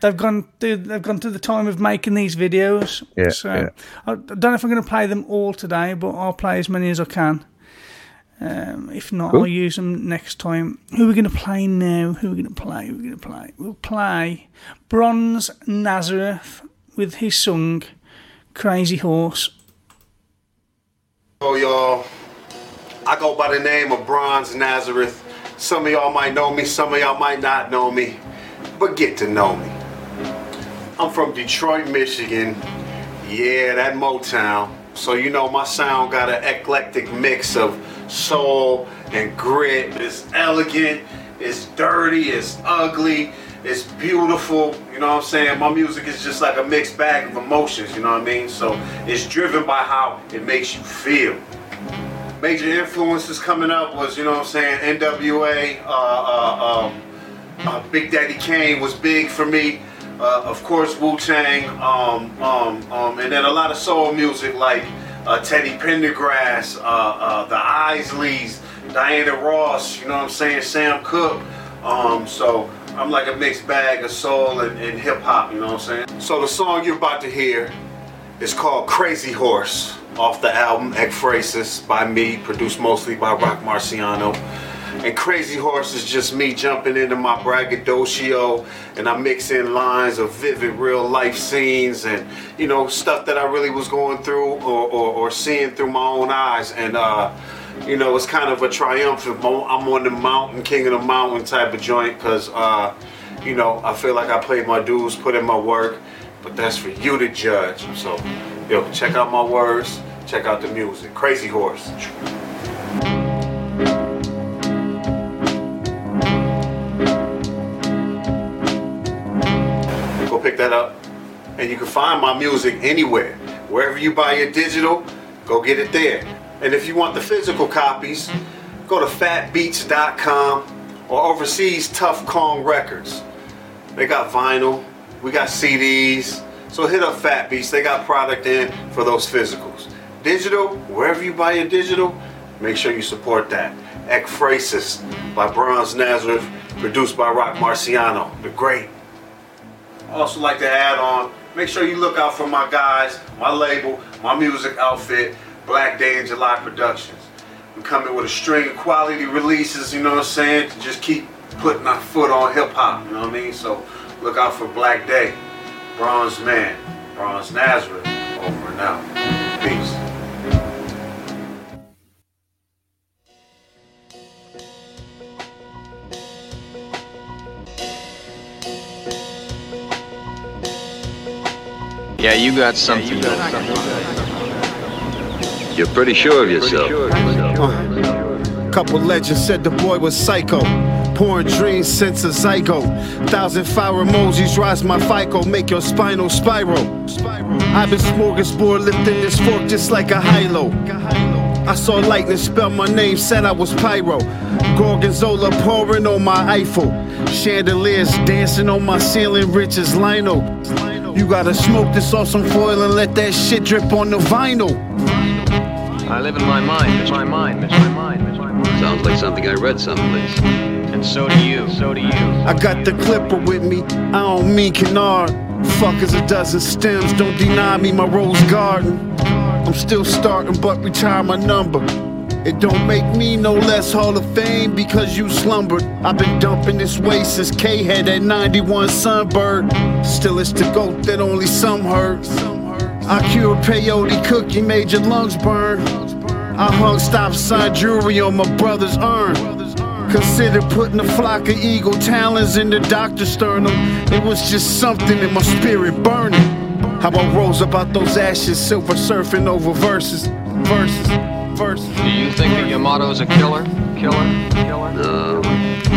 they've gone through, they've gone through the time of making these videos. Yeah, so yeah. I don't know if I'm going to play them all today, but I'll play as many as I can. Um, if not, Cool. I'll use them next time. Who are we going to play now? Who are we going to play? Who are we going to play? We'll play Bronze Nazareth with his song Crazy Horse. Oh, y'all. I go by the name of Bronze Nazareth. Some of y'all might know me, some of y'all might not know me, but get to know me. I'm from Detroit, Michigan. Yeah, that Motown. So you know my sound got an eclectic mix of soul and grit. It's elegant, it's dirty, it's ugly, it's beautiful. You know what I'm saying? My music is just like a mixed bag of emotions, you know what I mean? So it's driven by how it makes you feel. Major influences coming up was, you know what I'm saying, NWA, uh, uh, um, uh, Big Daddy Kane was big for me. Uh, of course, Wu Tang, um, um, um, and then a lot of soul music like uh, Teddy Pendergrass, uh, uh, the Isleys, Diana Ross, you know what I'm saying, Sam Cooke. Um, so I'm like a mixed bag of soul and, and hip hop, you know what I'm saying? So the song you're about to hear is called Crazy Horse off the album Ekphrasis by me, produced mostly by Roc Marciano. And Crazy Horse is just me jumping into my braggadocio and I mix in lines of vivid real life scenes and you know stuff that I really was going through or, or, or seeing through my own eyes. And uh you know it's kind of a triumphant I'm on the mountain king of the mountain type of joint because uh you know I feel like I played my dues put in my work but that's for you to judge. So yo check out my words check out the music. Crazy Horse pick that up. And you can find my music anywhere. Wherever you buy your digital, go get it there. And if you want the physical copies, go to fatbeats.com or overseas Tuff Kong Records. They got vinyl, we got CDs. So hit up Fat Beats, they got product in for those physicals. Digital, wherever you buy your digital, make sure you support that. Ekphrasis by Bronze Nazareth, produced by Roc Marciano, the great. Also like to add on, make sure you look out for my guys, my label, my music outfit, Black Day in July Productions. I'm coming with a string of quality releases, you know what I'm saying, to just keep putting our foot on hip hop, you know what I mean? So look out for Black Day, Bronze Man, Bronze Nazareth, over and out. Peace. Yeah, you got something. You're pretty sure of yourself. Couple legends said the boy was psycho. Pouring dreams since a zygote. Thousand fire emojis rise my FICO, make your spinal spiral. I've been smorgasbord lifting this fork just like a high-low. I saw lightning spell my name, said I was pyro. Gorgonzola pouring on my Eiffel. Chandeliers dancing on my ceiling, rich as lino. You gotta smoke this off some foil and let that shit drip on the vinyl. I live in my mind, it's my mind, it's my mind, it's my mind. Sounds like something I read someplace. And so do you, so do you. I got the clipper with me, I don't mean canard. Fuck is a dozen stems, don't deny me my rose garden. I'm still starting, but retire my number. It don't make me no less Hall of Fame because you slumbered. I've been dumping this way since K had that 91 Sunbird. Still, it's the goat that only some heard. I cured peyote cookie, made your lungs burn. I hung stop sign jewelry on my brother's urn. Consider putting a flock of eagle talons in the doctor's sternum. It was just something in my spirit burning. How I rose up out those ashes, silver surfing over verses, verses, verses. Do you think that your Yamato's a killer? Killer? Killer? No.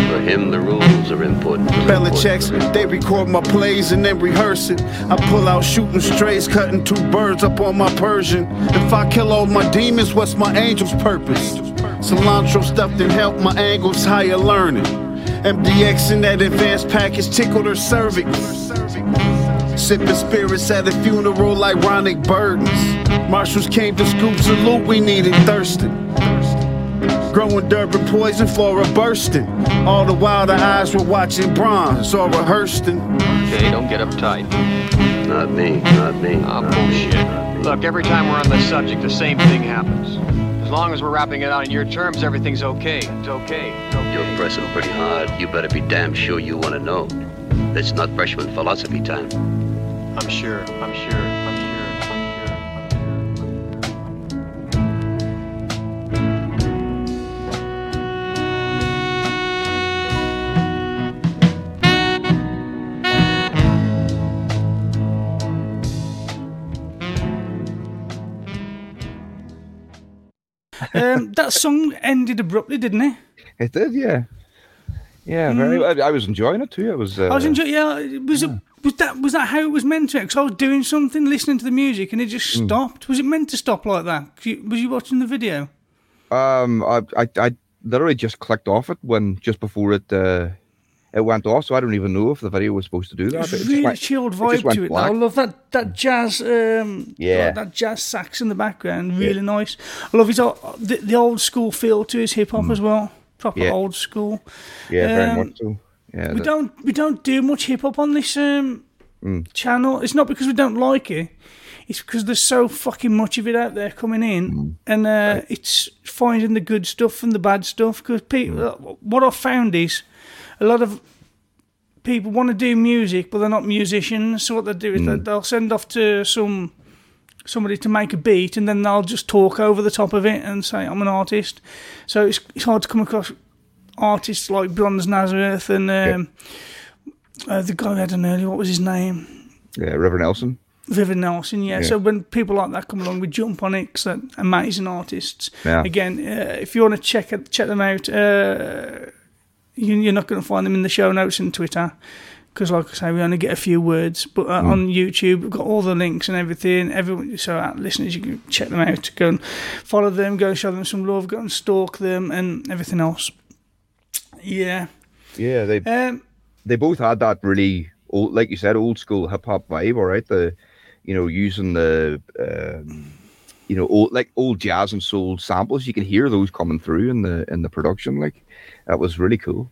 For him, the rules are important. Belichick's, they record my plays and then rehearse it. I pull out shooting strays, cutting two birds up on my Persian. If I kill all my demons, what's my angel's purpose? Cilantro stuffed and help my angles higher learning. MDX in that advanced package tickled her cervix. Sipping spirits at a funeral, ironic burdens. Marshals came to scoop salute, we needed thirsting. Growing Durban poison, flora bursting. All the while the eyes were watching bronze or rehearsing. Okay, don't get uptight. Not me, not me. Ah, bullshit. Look, every time we're on the subject, the same thing happens. As long as we're wrapping it out in your terms, everything's okay. It's okay. It's okay. You're pressing pretty hard. You better be damn sure you want to know. It's not freshman philosophy time. I'm sure. I'm sure. I'm sure. I'm sure, I'm sure, Um, that song ended abruptly, didn't it? It did, yeah. Yeah, very. Mm. I, I was enjoying it too. It was. Uh, I was enjoying. Yeah, it was it? Was that was that how it was meant to? Because I was doing something, listening to the music, and it just Mm. stopped. Was it meant to stop like that? you- Was you watching the video? Um, I, I, I literally just clicked off it when just before it, uh, it went off. So I don't even know if the video was supposed to do that. It really went- chilled vibe went to it. black. I love that that jazz. Um, Yeah. that jazz sax in the background. Really nice. I love his o- the, the old school feel to his hip hop as well. Proper Mm. Yeah. old school. Yeah, very Um, much so. Yeah, we don't we don't do much hip hop on this um, Mm. channel. It's not because we don't like it. It's because there's so fucking much of it out there coming in, Mm. and uh, it's finding the good stuff and the bad stuff. Because people, Mm. what I've found is a lot of people want to do music, but they're not musicians. So what they do is Mm. they'll send off to some somebody to make a beat, and then they'll just talk over the top of it and say, "I'm an artist." So it's it's hard to come across artists like Bronze Nazareth and um, uh, the guy we had on earlier. What was his name? yeah, River Nelson. Vivid Nelson, yeah. Yeah. So when people like that come along, we jump on it because amazing artists. Yeah. Again, uh, if you want to check it, check them out, uh, you, you're not going to find them in the show notes and Twitter because, like I say, we only get a few words. But uh, Mm. on YouTube, we've got all the links and everything. Everyone, so uh, listeners, you can check them out. Go and follow them. Go show them some love. Go and stalk them and everything else. Yeah. Yeah, they Um, they both had that really old, like you said, old school hip hop vibe. All right, the you know using the um, you know old like old jazz and soul samples. You can hear those coming through in the in the production. Like that was really cool.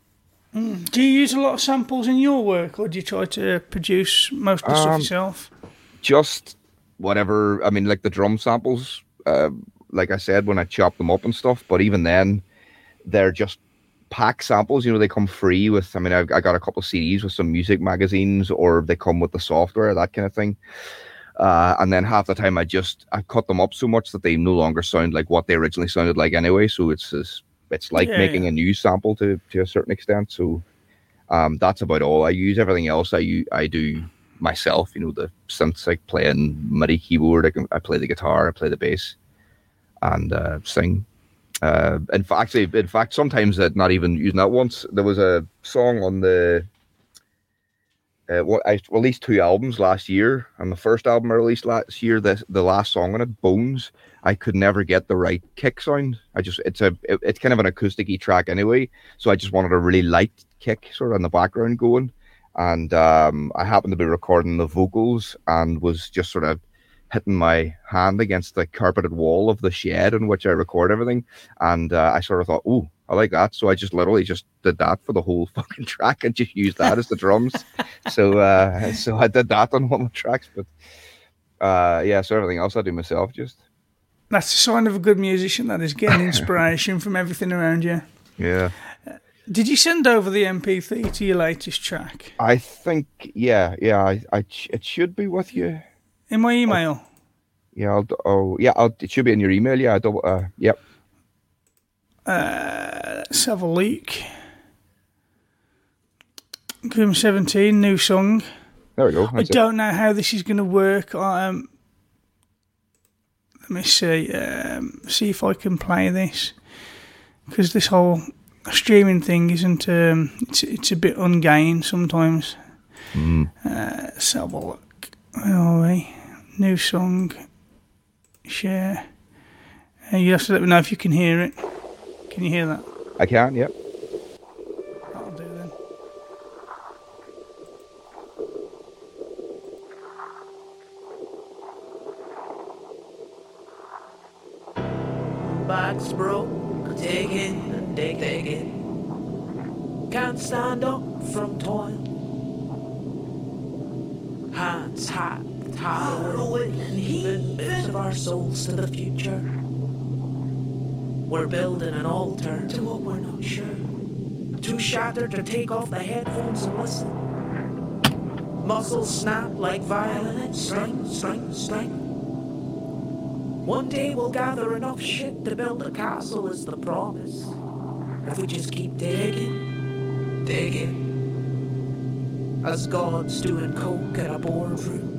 mm. Do you use a lot of samples in your work, or do you try to produce most of the stuff Um, yourself? just whatever. I mean, like the drum samples. Uh, like I said, when I chop them up and stuff. But even then, they're just pack samples. You know, they come free with. I mean, I, I got a couple of CDs with some music magazines, or they come with the software, that kind of thing. Uh, and then half the time, I just I cut them up so much that they no longer sound like what they originally sounded like anyway. So it's it's, it's like Yeah, making yeah. a new sample to to a certain extent. So um, that's about all I use. Everything else I I do myself. You know, the synths like playing MIDI keyboard. I can I play the guitar. I play the bass, and uh, sing. Uh, in fact, actually, in fact, sometimes that not even using that. Once there was a song on the uh, what I released two albums last year, and the first album I released last year, the the last song on it, Bones, I could never get the right kick sound. I just it's a it- it's kind of an acousticy track anyway, so I just wanted a really light kick sort of in the background going, and um, I happened to be recording the vocals and was just sort of hitting my hand against the carpeted wall of the shed in which I record everything, and uh, I sort of thought, oh, I like that, so I just literally just did that for the whole fucking track and just used that as the drums. So uh, so I did that on one of the tracks, but uh, yeah, so everything else I do myself just. That's a sign of a good musician. That is getting inspiration from everything around you. Yeah. Did you send over the MP3 to your latest track I think, yeah, yeah, I, I, it should be with you. In my email? Yeah, I'll, oh, yeah, I'll, it should be in your email. Yeah, I double, uh, yep. Uh, let's have a look. Grim 17, new song. There we go. I that's it. don't know how this is going to work. I um, let me see. Um, see if I can play this because this whole streaming thing isn't. Um, it's it's a bit ungain sometimes. Mm. Uh, let's have a look. Where are we? New song. Share. Uh, you have to let me know if you can hear it. Can you hear that? I can, yep. That'll do then. Backs broke, digging, dig, digging. Can't stand up from toil. Hands hacked, harrowing, and heaving bits of our souls to the future. We're building an altar to what we're not sure. Too shattered to take off the headphones and listen. Muscles snap like violin, string, string, string. One day we'll gather enough shit to build a castle, is the promise. If we just keep digging, digging. As gods doing coke in a boardroom.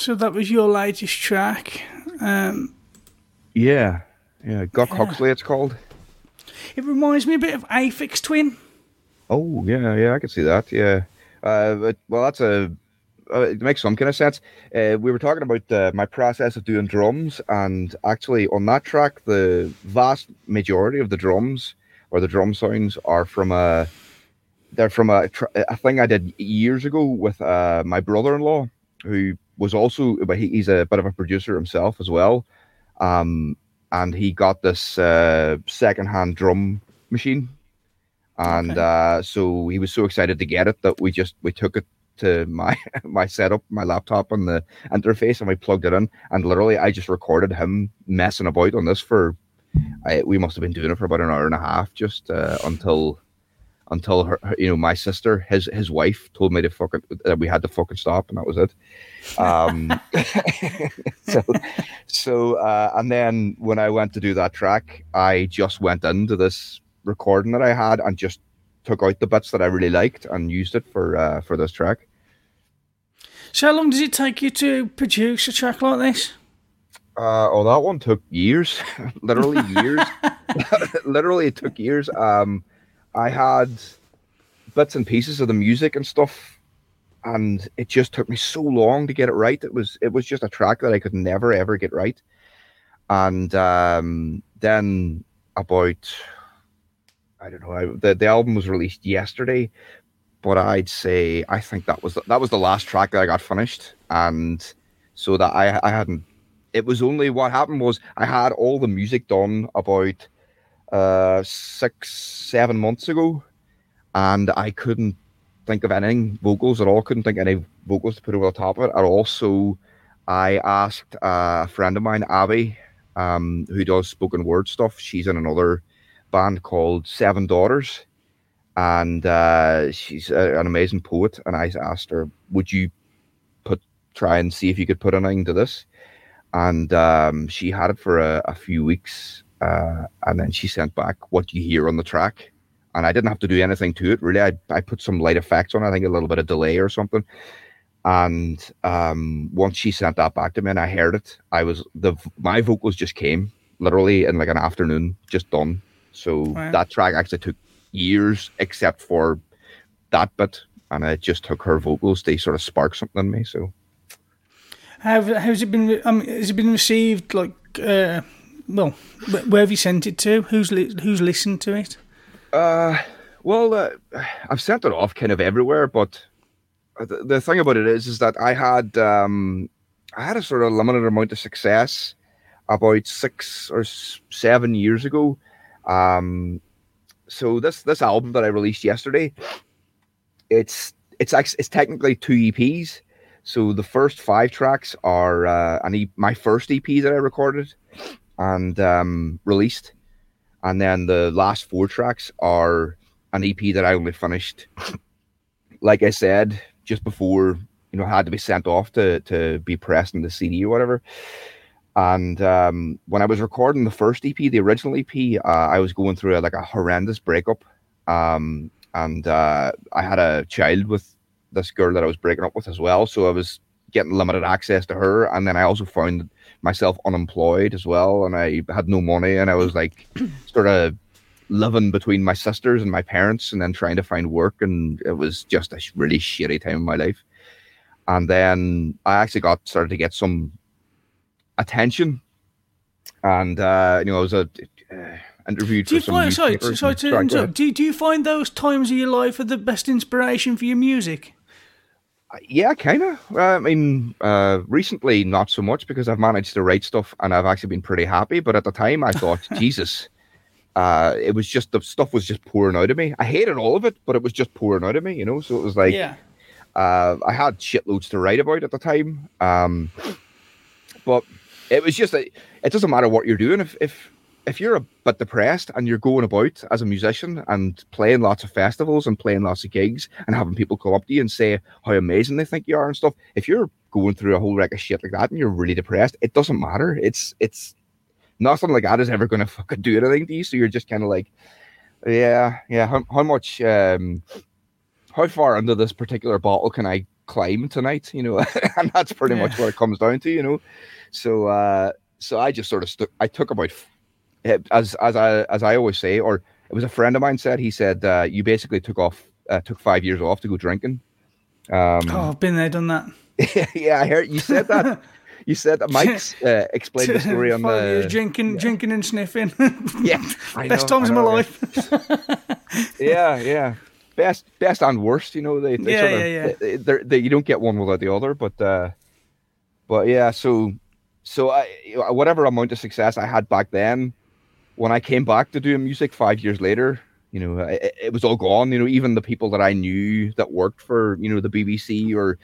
So that was your latest track. Um, Yeah, yeah. Guck Huxley, it's called. it reminds me a bit of Aphex Twin. Oh yeah, yeah, I can see that. Yeah, uh, but, well, that's a uh, it makes some kind of sense. Uh, we were talking about uh, my process of doing drums, and actually on that track, the vast majority of the drums or the drum sounds are from a they're from a, a thing I did years ago with uh, my brother-in-law, who was also but he, he's a bit of a producer himself as well, um, and he got this uh, second-hand drum machine and uh, so he was so excited to get it that we just we took it to my my setup, my laptop, and the interface, and we plugged it in. And literally, I just recorded him messing about on this for. I, we must have been doing it for about an hour and a half, just uh, until until her, her- you know, my sister, his his wife, told me to fucking that we had to fucking stop, and that was it. Um, so, so, uh, and then when I went to do that track, I just went into this recording that I had and just took out the bits that I really liked and used it for uh, for this track. So how long does it take you to produce a track like this? Uh, oh, that one took years, literally years. literally, it took years. Um, I had bits and pieces of the music and stuff, and it just took me so long to get it right. It was it was just a track that I could never ever get right. And um, then about I don't know. I, the the album was released yesterday, but I'd say I think that was that was the last track that I got finished, and so that I I hadn't. It was only what happened was I had all the music done about uh six seven months ago, and I couldn't think of anything vocals at all. Couldn't think of any vocals to put over the top of it at all. So I asked a friend of mine, Abby, um, who does spoken word stuff. She's in another band called Seven Daughters, and uh, she's a, an amazing poet. And I asked her, "Would you put try and see if you could put anything to this?" And um, she had it for a, a few weeks, uh, and then she sent back what you hear on the track. And I didn't have to do anything to it really. I I put some light effects on. I think a little bit of delay or something. And um, once she sent that back to me, and I heard it, I was the my vocals just came literally in like an afternoon, just done. So Wow. that track actually took years, except for that bit, and it just took her vocals they sort of sparked something in me. So How how's it been? Um, has it been received? Like, uh, well, where have you sent it to? Who's li- who's listened to it? Uh, well, uh, I've sent it off kind of everywhere, but the, the thing about it is, is that I had um, I had a sort of limited amount of success about six or seven years ago. Um, so this this album that I released yesterday, it's it's it's technically two EPs. So the first five tracks are uh, an e- my first EP that I recorded and um, released, and then the last four tracks are an EP that I only finished, like I said, just before you know had to be sent off to to be pressed in the CD or whatever. And um, when I was recording the first EP, the original EP, uh, I was going through a, like a horrendous breakup, um, and uh, I had a child with this girl that I was breaking up with as well. So I was getting limited access to her, and then I also found myself unemployed as well, and I had no money, and I was like sort of living between my sisters and my parents, and then trying to find work, and it was just a really shitty time in my life. And then I actually got started to get some attention, and uh, you know, I was a, uh, interviewed Do you find sorry, sorry to interrupt. Do, do you find those times of your life are the best inspiration for your music? Yeah, kind of. I mean, uh, recently not so much because I've managed to write stuff and I've actually been pretty happy. But at the time, I thought, Jesus, uh, it was just the stuff was just pouring out of me. I hated all of it, but it was just pouring out of me, you know. So it was like, yeah. uh, I had shitloads to write about at the time. Um, but it was just a, it doesn't matter what you're doing if if if you're a bit depressed and you're going about as a musician and playing lots of festivals and playing lots of gigs and having people come up to you and say how amazing they think you are and stuff, if you're going through a whole wreck of shit like that and you're really depressed, it doesn't matter. It's it's nothing like that is ever going to fucking do anything to you. So you're just kind of like, yeah, yeah. How, how much, um, how far under this particular bottle can I climb tonight, you know, and that's pretty much Yeah. what it comes down to, you know. So, uh, so I just sort of. I took about, as as I as I always say, or it was a friend of mine said. He said uh, you basically took off, uh, took five years off to go drinking. Um, Oh, I've been there, done that. yeah, I heard you said that. You said that Mike's uh, explained the story on years the drinking, drinking and sniffing. yeah, I best know, times of my yeah. life. yeah, yeah. Best, best and worst. You know, they, they Yeah, sort of, yeah, yeah. They, they're- they, you don't get one without the other. But, uh, but yeah. So, so I, whatever amount of success I had back then, when I came back to doing music five years later, you know, it, it was all gone. You know, even the people that I knew that worked for, you know, the BBC or,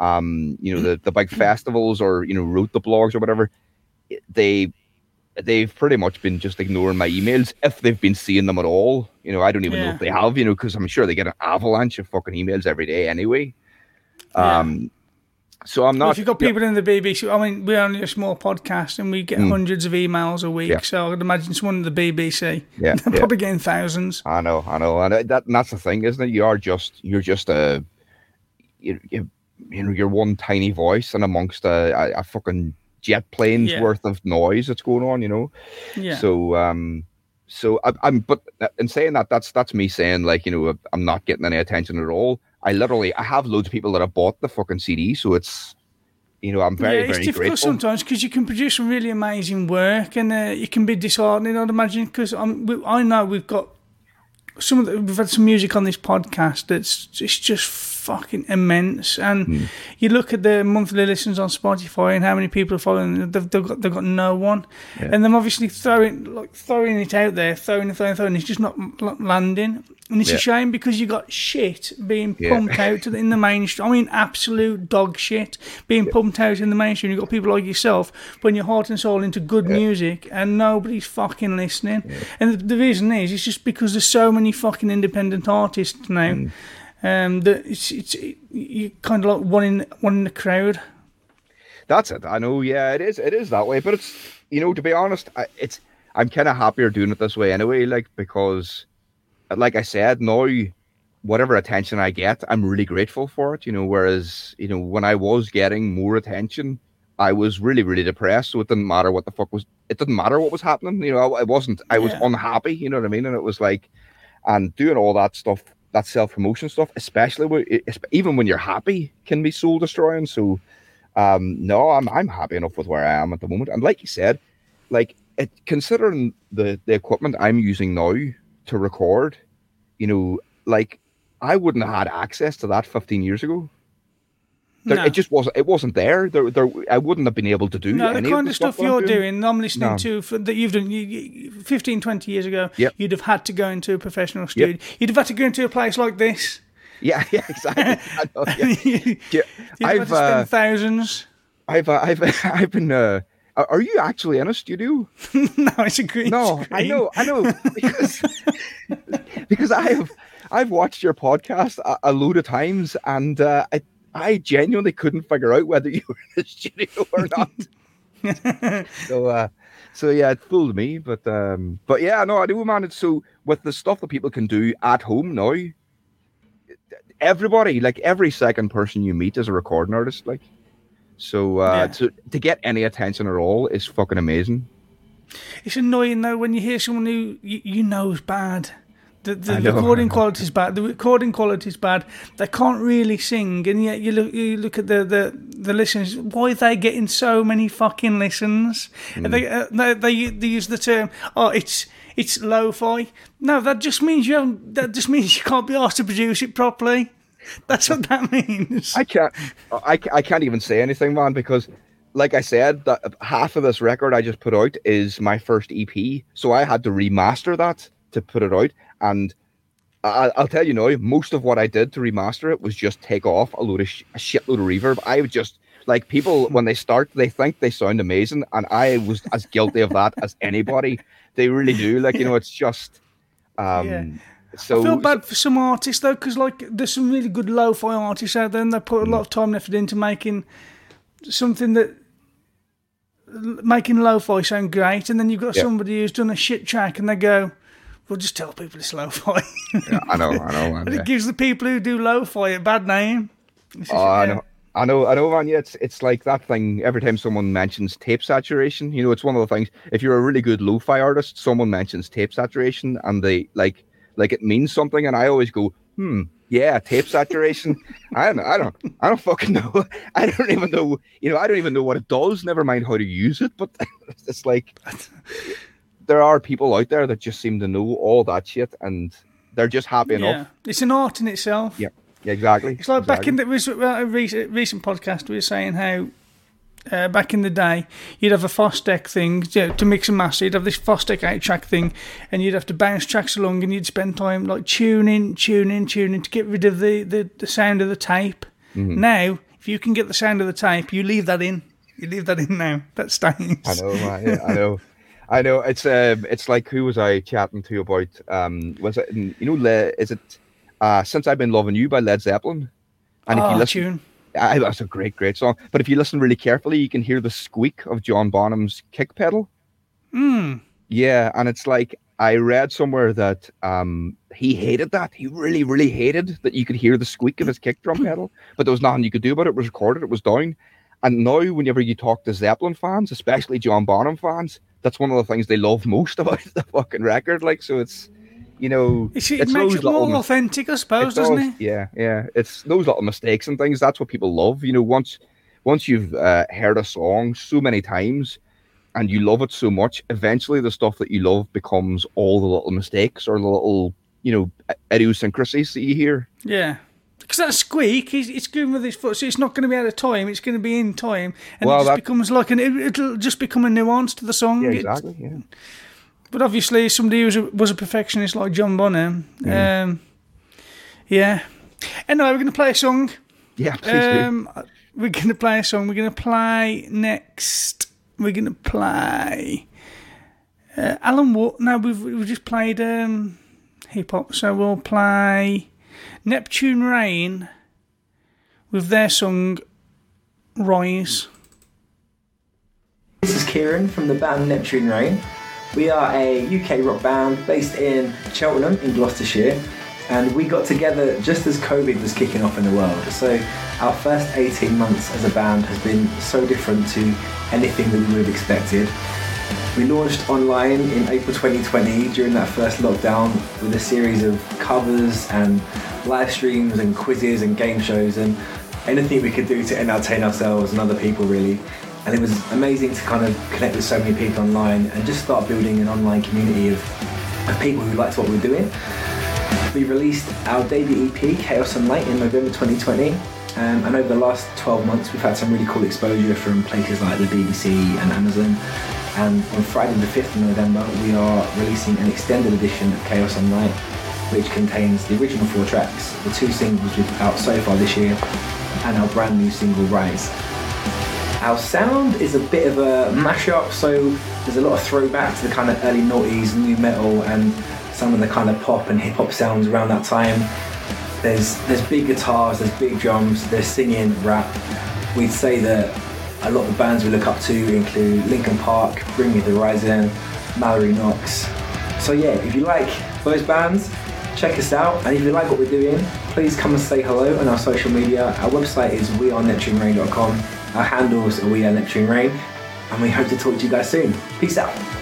um, you know, the the big festivals or you know, wrote the blogs or whatever, they they've pretty much been just ignoring my emails if they've been seeing them at all. You know, I don't even know if they have, you know, because I'm sure they get an avalanche of fucking emails every day anyway. Um, so I'm Well, not. if you've got people in the BBC, I mean, we're only a small podcast and we get Mm. hundreds of emails a week. Yeah. So I'd imagine someone in the BBC, Yeah, they're yeah. probably getting thousands. I know, I know, and that and that's the thing, isn't it? You are just you're just a you, you, you know you're one tiny voice and amongst a, a, a fucking jet plane's worth of noise that's going on, you know. Yeah. So um, so I, I'm but in saying that, that's that's me saying like you know I'm not getting any attention at all. I literally I have loads of people that have bought the fucking CD, so it's you know I'm very yeah, it's very difficult grateful. sometimes because you can produce some really amazing work and uh, you can be disheartening. I'd imagine because I know we've got some of the, we've had some music on this podcast that's it's just fucking immense. And Hmm. you look at the monthly listens on Spotify and how many people are following. They've, they've got they've got no one, Yeah. and them obviously throwing like throwing it out there, throwing it, throwing, it, throwing. It's just not landing. And it's Yeah. a shame because you got shit being Yeah. pumped out the, in the mainstream. I mean, absolute dog shit being pumped out in the mainstream. You've got people like yourself putting your heart and soul into good music, and nobody's fucking listening. And the, the reason is, it's just because there's so many fucking independent artists now. Mm. Um, that it's it's you kind of like one in one in the crowd. That's it. I know. Yeah, it is. It is that way. But it's you know, to be honest, I, it's I'm kind of happier doing it this way anyway. Like because, like I said, now whatever attention I get, I'm really grateful for it. You know, whereas you know when I was getting more attention, I was really really depressed. So it didn't matter what the fuck was. It didn't matter what was happening. You know, I, I wasn't. I was Yeah. unhappy. You know what I mean? And it was like, and doing all that stuff. That self promotion stuff, especially even when you're happy, can be soul destroying. So, um no i'm i'm happy enough with where i am at the moment and like you said like it considering the the equipment i'm using now to record you know like i wouldn't have had access to that 15 years ago there, No. it just wasn't it wasn't there there there i wouldn't have been able to do No, the kind the of stuff I'm you're doing, I'm listening No. to for, that you've done you, you, 15, 20 years ago. Yep. You'd have had to go into a professional studio. You'd have had to go into a place like this. yeah yeah exactly I know, yeah. You'd Yeah, have had I've, to spend uh, thousands. I've uh, I've I've been. Uh, are you actually in a studio? no, it's a green No, I know, I know, because because I have I've watched your podcast a, a load of times, and uh, I I genuinely couldn't figure out whether you were in the studio or not. so uh, so yeah, it fooled me, but um, but yeah, no, I do, man. It's so with the stuff that people can do at home now. Everybody, like every second person you meet, is a recording artist. Like, so uh, Yeah. to to get any attention at all is fucking amazing. It's annoying though when you hear someone who you, you know is bad. The, the recording quality is bad. The recording quality is bad. They can't really sing, and yet you look you look at the the, the listeners. Why are they getting so many fucking listens? And they, uh, they they they use the term. Oh, it's it's lo-fi. No, that just means you haven't. That just means you can't be asked to produce it properly. That's what that means. I can't. I, I can't even say anything, man, because, like I said, that half of this record I just put out is my first EP, so I had to remaster that to put it out. And I, I'll tell you now, most of what I did to remaster it was just take off a load of sh- a shitload of reverb. I would just like people when they start, they think they sound amazing, and I was as guilty of that as anybody. They really do. Like you know, it's just. Um, Yeah. So I feel bad for some artists though, because like there's some really good lo-fi artists out there, and they put a Mm. lot of time and effort into making something that making lo-fi sound great, and then you've got Yeah. somebody who's done a shit track, and they go, "We'll just tell people it's lo-fi." Yeah, I know, I know, man, yeah. it gives the people who do lo-fi a bad name. Oh, I know. I know, I know, man. Yeah, it's it's like that thing. Every time someone mentions tape saturation, you know, it's one of the things. If you're a really good lo-fi artist, someone mentions tape saturation, and they like like it means something, and I always go, hmm, yeah, tape saturation. I don't, I don't, I don't fucking know. I don't even know. You know, I don't even know what it does. Never mind how to use it. But it's like there are people out there that just seem to know all that shit, and they're just happy Yeah, enough. it's an art in itself. Yeah, yeah, exactly. It's like back in exactly. the was a recent, podcast we were saying how uh, back in the day you'd have a Fostex thing you know, to mix and master. You'd have this Fostex eight track thing, and you'd have to bounce tracks along, and you'd spend time like tuning, tuning, tuning to get rid of the the, the sound of the tape. Mhm. Now, if you can get the sound of the tape, you leave that in. You leave that in now. That stays. I know, man, yeah, I know. I know. It's um, it's like who was I chatting to about? Um, was it you know? Le, is it uh, since I've been loving you by Led Zeppelin? And if Oh, you listen, tune. I, that's a great, great song. But if you listen really carefully, you can hear the squeak of John Bonham's kick pedal. Mm. Yeah, and it's like I read somewhere that um he hated that. He really, really hated that you could hear the squeak of his kick drum pedal, but there was nothing you could do about it. It was recorded, it was down. And now, whenever you talk to Zeppelin fans, especially John Bonham fans, that's one of the things they love most about the fucking record. Like, so it's you know, It's, it it's makes it more mis- authentic, I suppose, it doesn't does, it? Yeah, yeah. It's those little mistakes and things. That's what people love. You know, once once you've uh, heard a song so many times and you love it so much, eventually the stuff that you love becomes all the little mistakes or the little, you know, idiosyncrasies that you hear. Yeah. Because that squeak, he's, it's going with his foot, so it's not going to be out of time. It's going to be in time, and Well, it just that- becomes like an. It, it'll just become a nuance to the song. Yeah, exactly. Yeah. but obviously, somebody who was a, was a perfectionist like John Bonham, Mm. um, yeah. Anyway, we're going to play a song. Yeah, please do. Um, we're going to play a song. We're going to play next. We're going to play uh, Alan Ward. No, we've we've just played um, hip hop, so we'll play Neptune Rain with their song Rise. This is Kieran from the band Neptune Rain. We are a UK rock band based in Cheltenham in Gloucestershire, and we got together just as COVID was kicking off in the world. So our first 18 months as a band has been so different to anything that we would have expected. We launched online in April 2020 during that first lockdown with a series of covers and live streams and quizzes and game shows and anything we could do to entertain ourselves and other people really. And it was amazing to kind of connect with so many people online and just start building an online community of, of people who liked what we were doing. We released our debut EP, Chaos and Light, in November 2020. Um, and over the last 12 months, we've had some really cool exposure from places like the BBC and Amazon. And on Friday, the 5th of November, we are releasing an extended edition of Chaos and Light, which contains the original four tracks, the two singles we've out so far this year, and our brand new single, Rise. Our sound is a bit of a mashup, so there's a lot of throwback to the kind of early noughties, nu metal, and some of the kind of pop and hip hop sounds around that time. There's there's big guitars, there's big drums, there's singing, rap. We'd say that a lot of the bands we look up to include Linkin Park, Bring Me the Horizon, Mallory Knox. So yeah, if you like those bands, check us out. And if you like what we're doing, please come and say hello on our social media. Our website is weareneptunerain.com. Our handles are We Are Neptune Rain. And we hope to talk to you guys soon. Peace out.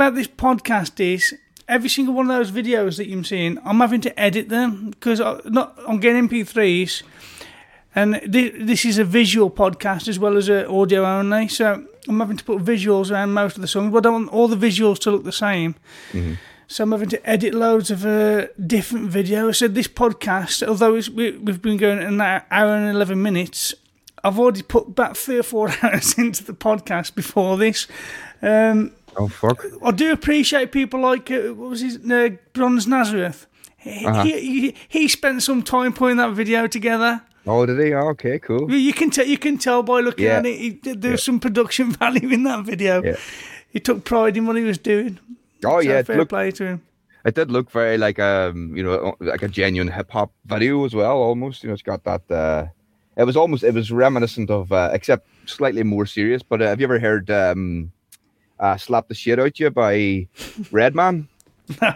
About this podcast is every single one of those videos that you're seeing, I'm having to edit them because not I'm getting MP3s, and thi- this is a visual podcast as well as a audio only. So I'm having to put visuals around most of the songs, but I don't want all the visuals to look the same. So I'm having to edit loads of uh, different videos. So this podcast, although it's, we, we've been going an hour and eleven minutes, I've already put about three or four hours into the podcast before this. Um, Oh fuck! I do appreciate people like uh, what was his uh, Bronze Nazareth. He, Uh-huh. he, he spent some time putting that video together. Oh, did he? Oh, okay, cool. You can tell you can tell by looking Yeah. at it. He, there's some production value in that video. Yeah. He took pride in what he was doing. Oh So yeah, it fair looked, play to him. it did look very like um you know like a genuine hip hop video as well. Almost, you know, it's got that. uh It was almost it was reminiscent of uh, except slightly more serious. But uh, have you ever heard um uh, "Slap the Shit Out You" by Redman? No,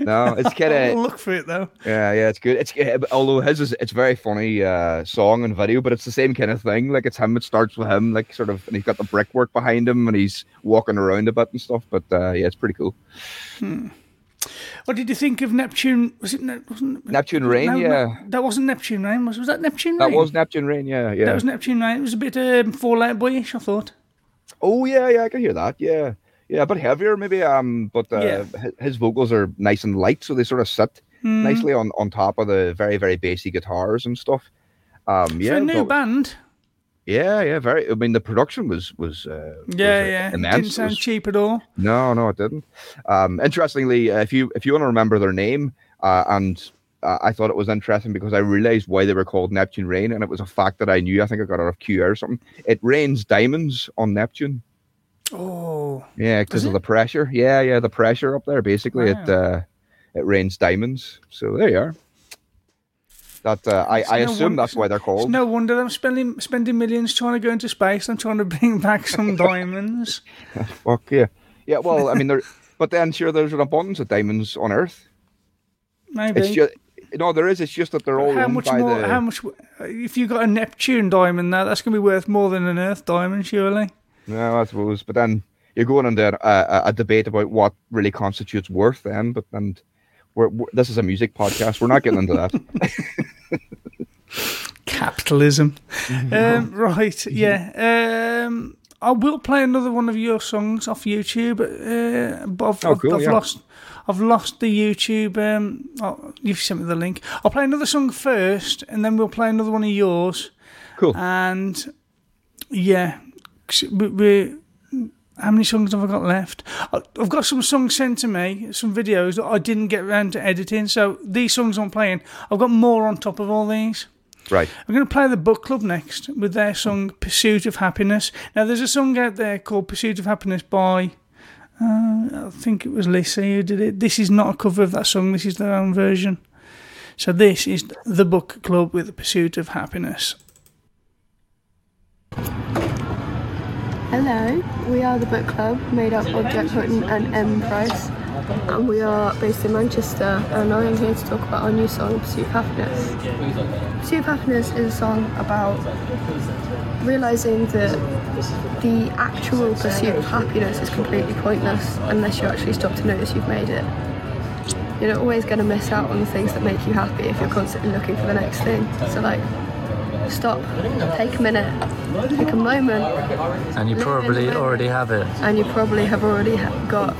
No, it's kind of look for it though. Yeah, yeah, it's good. It's although his is it's very funny uh, song and video, but it's the same kind of thing. Like it's him. It starts with him, like sort of, and he's got the brickwork behind him, and he's walking around a bit and stuff. But uh, yeah, it's pretty cool. Hmm. What did you think of Neptune? Was it wasn't Neptune Rain, no, no, yeah, that wasn't Neptune Rain. Was was that Neptune Rain? that was Neptune Rain. Yeah, yeah. That was Neptune Rain. It was a bit um, Fallout Boyish, I thought. Oh yeah, yeah, I can hear that. Yeah, yeah, a bit heavier maybe. Um, but uh, Yeah. his vocals are nice and light, so they sort of sit Mhm. nicely on on top of the very very bassy guitars and stuff. Um, yeah, a new but- band. yeah, yeah. Very. I mean, the production was was uh, was, Yeah, uh, yeah. It immense. didn't sound was- cheap at all. No, no, it didn't. Um, interestingly, uh, if you if you want to remember their name, uh, and uh, I thought it was interesting because I realized why they were called Neptune Rain, and it was a fact that I knew. I think I got out of QI or something. It rains diamonds on Neptune. Oh. Yeah, because of the pressure. Yeah, yeah, the pressure up there. Basically, it uh, it rains diamonds. So there you are. That uh, I, I no assume wonder- that's why they're It's called. no wonder I'm spending spending millions trying to go into space. I'm trying to bring back some diamonds. Fuck yeah, yeah. Well, I mean, there, but then sure, there's an abundance of diamonds on Earth. Maybe. It's just no, there is. It's just that they're all how much more? the. How much? If you got a Neptune diamond now, that's going to be worth more than an Earth diamond, surely. No, I suppose. But then you're going into a, a, a debate about what really constitutes worth. Then, but and we're, we're, this is a music podcast. We're not getting into that. Capitalism. um, right, yeah. Um, I will play another one of your songs off YouTube, uh, but I've, Oh, I've, cool, I've yeah. lost. I've lost the YouTube. Um, oh, you've sent me the link. I'll play another song first, and then we'll play another one of yours. Cool. And yeah, 'cause we, we how many songs have I got left? I've got some songs sent to me, some videos that I didn't get around to editing. So these songs I'm playing, I've got more on top of all these. right. I'm going to play the book club next with their song "Pursuit of Happiness." Now, there's a song out there called "Pursuit of Happiness" by uh, I think it was Lissie who did it. This is not a cover of that song. This is their own version. So this is the book club with The "Pursuit of Happiness." Hello, we are the book club made up of Jack Hutton and M Price, and we are based in Manchester. And I am here to talk about our new song, Pursuit of Happiness. Pursuit of Happiness is a song about realizing that the actual pursuit of happiness is completely pointless unless you actually stop to notice you've made it. You're not always going to miss out on the things that make you happy if you're constantly looking for the next thing. So, like, stop, take a minute, take a moment, And you probably already have it. and you probably have already ha- got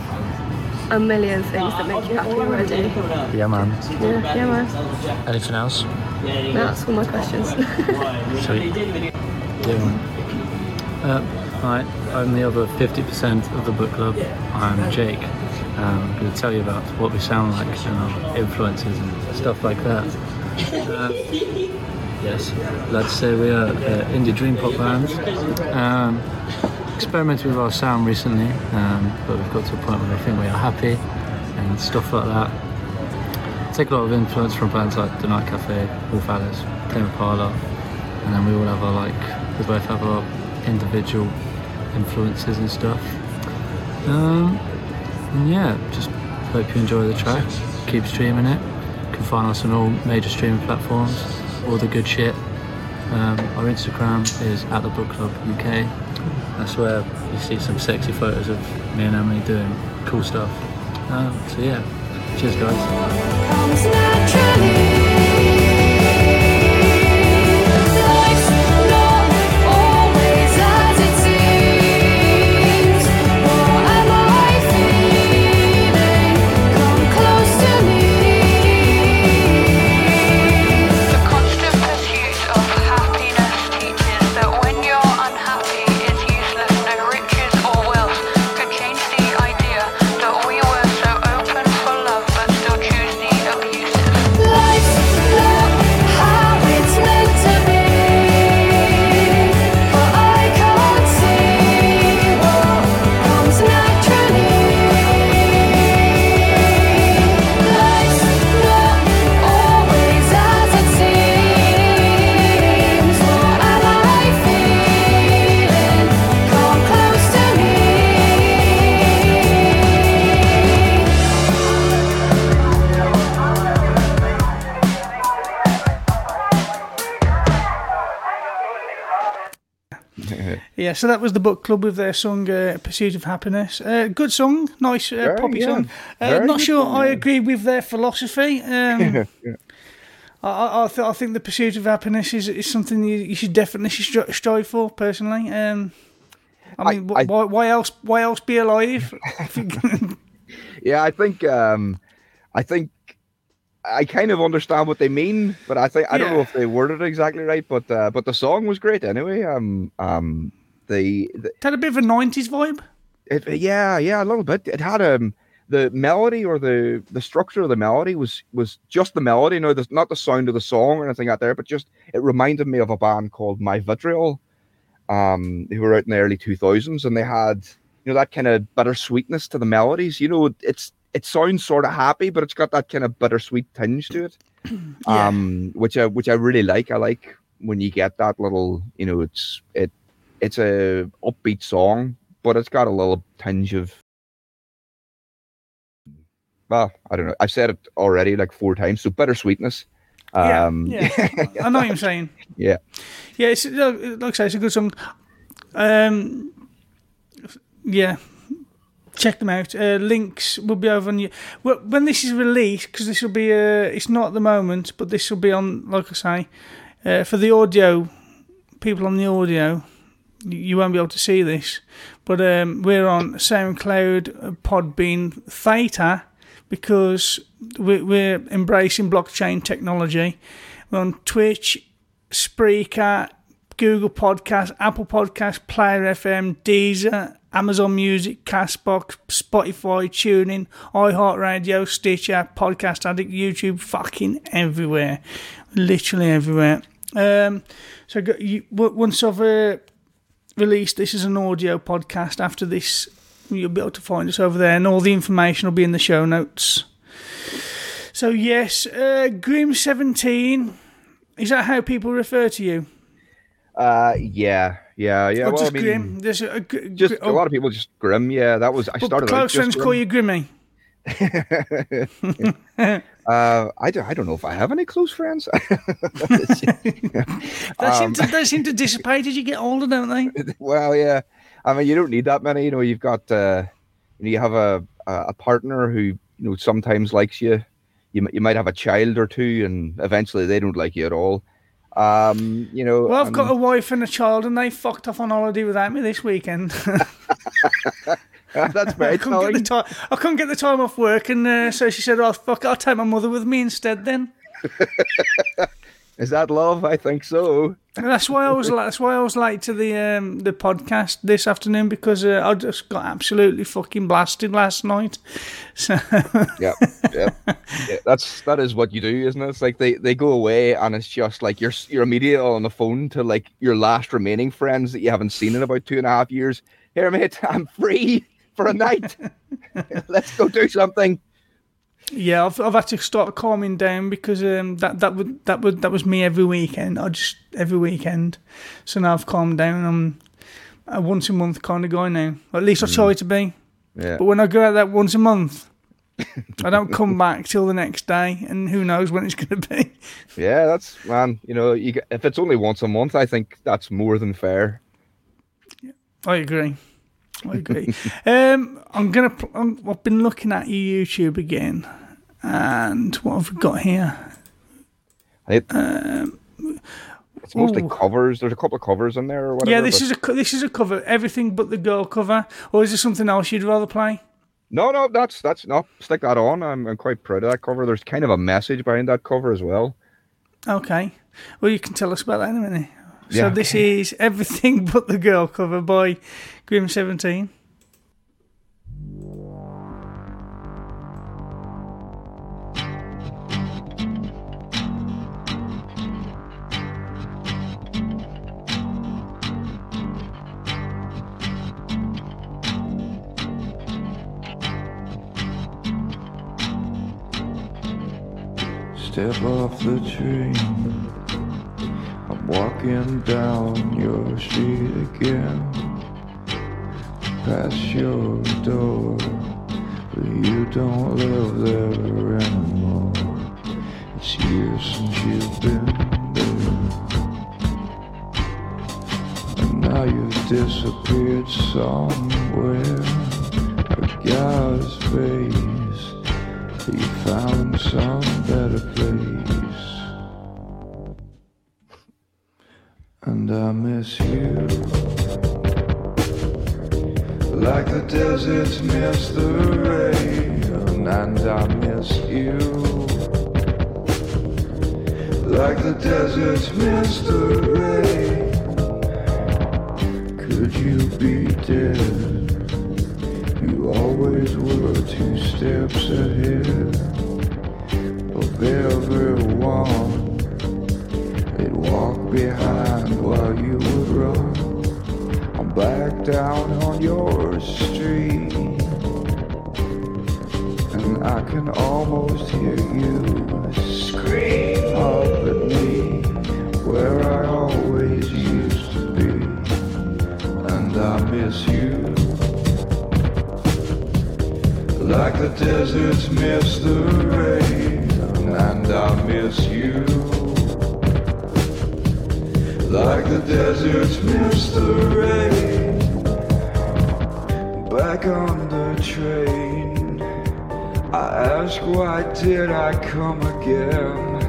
a million things that make you happy already. Yeah, man. Yeah, yeah, man. Anything else? That's all my questions. Sweet. Man. Uh, hi, I'm the other 50% of the book club. I'm Jake. Um, I'm going to tell you about what we sound like and our influences and stuff like that. Uh, yes, let's say we are an indie dream pop band. Um, experimented with our sound recently, um, but we've got to a point where I think we are happy and stuff like that. Take a lot of influence from bands like The Night Cafe, Wolf Alice, Tame Impala, and then we all have our like, we both have our individual influences and stuff. Um, and yeah, just hope you enjoy the track. Keep streaming it. You can find us on all major streaming platforms, all the good shit. Um, our Instagram is at the Book Club UK. That's where you see some sexy photos of me and Emily doing cool stuff. Um, so yeah, cheers guys. Yeah, so that was the book club with their song uh, "Pursuit of Happiness." Uh, good song, nice uh, Very, poppy yeah. song. Uh, not sure song, I yeah. agree with their philosophy. Um, Yeah. I, I, I, th- I think the pursuit of happiness is, is something you, you should definitely stri- strive for. Personally, um, I mean, wh- why, why else? Why else be alive? Yeah, I think um, I think I kind of understand what they mean, but I think I don't know if they worded it exactly right. But uh, but the song was great anyway. Um um the, the it had a bit of a '90s vibe. it, yeah yeah a little bit. It had um the melody or the the structure of the melody was was just the melody. No, there's not the sound of the song or anything out there, but just it reminded me of a band called My Vitriol, um, who were out in the early two thousands, and they had you know that kind of bittersweetness to the melodies. You know, it's it sounds sort of happy, but it's got that kind of bittersweet tinge to it, um, which I which I really like. I like when you get that little, you know, it's it it's a upbeat song, but it's got a little tinge of well, I don't know. I've said it already like four times. So bittersweetness. Um, yeah, yeah. I know what you're saying. yeah. Yeah, it's like I say, it's a good song. Um, yeah, check them out. Uh, links will be over on you well, when this is released because this will be. Uh, it's not at the moment, but this will be on. Like I say, uh, for the audio people on the audio, you- won't be able to see this, but um, we're on SoundCloud, Podbean, Theta because we're, embracing blockchain technology. We're on Twitch, Spreaker, Google Podcast, Apple Podcast, Player FM, Deezer, Amazon Music, Castbox, Spotify, TuneIn, iHeartRadio, Stitcher, Podcast Addict, YouTube, fucking everywhere, literally everywhere. Um, so once I've uh, released this as an audio podcast, after this, you'll be able to find us over there, and all the information will be in the show notes. So yes, uh, Grim Seventeen. Is that how people refer to you? Uh, yeah, yeah, yeah. Or well, just I mean, Grim? There's a, a gr- just a lot of people just grim. Yeah, that was I started. close friends call you Grimmy. uh, I don't. I don't know if I have any close friends. They, seem Um, to, they seem to dissipate as you get older, don't they? well, yeah. I mean, you don't need that many. You know, you've got. Uh, you, know, you have a a partner who you know sometimes likes you. You you might have a child or two, and eventually they don't like you at all. Um, you know. Well, I've and- got a wife and a child, and they fucked off on holiday without me this weekend. That's very I couldn't get the time. I couldn't get the time off work, and uh, so she said, "Oh fuck, I'll take my mother with me instead." Then Is that love? I think so. And that's why I was. That's why I was late to the um, the podcast this afternoon because uh, I just got absolutely fucking blasted last night. So yeah, yeah, yeah. That's that is what you do, isn't it? It's like they they go away, and it's just like you're you're immediately on the phone to like your last remaining friends that you haven't seen in about two and a half years. Here, mate, I'm free for a night. Let's go do something. Yeah, I've, I've had to start calming down because um, that that would that would that was me every weekend. I just every weekend. So now I've calmed down. I'm a once a month kind of guy now. At least I try to be. Yeah. But when I go out that once a month, I don't come back till the next day, and who knows when it's going to be. Yeah, that's man. You know, you if it's only once a month, I think that's more than fair. I agree. I agree. um, I'm gonna. I'm, I've been looking at your YouTube again, and what have we got here? It, Um, it's mostly ooh. covers. There's a couple of covers in there or whatever. yeah, this is a co- this is a cover. Everything but the girl cover, or is there something else you'd rather play? No, no, that's that's no. Stick that on. I'm, I'm quite proud of that cover. There's kind of a message behind that cover as well. Okay. Well, you can tell us about that in a minute. So Yeah. this is everything but the girl cover by Grim Seventeen. Step off the train. Walking down your street again. Past your door, but you don't live there anymore. It's years since you've been there. And now you've disappeared somewhere. A guy's face. You found some better place. And I miss you. Like the deserts miss the rain. And I miss you. Like the deserts miss the rain. Could you be dead? You always were two steps ahead of everyone. They'd walk behind you would run. I'm back down on your street, and I can almost hear you scream up at me where I always used to be, and I miss you. Like the deserts miss the rain, and I miss you. Like the deserts rain. Back on the train, I ask why did I come again?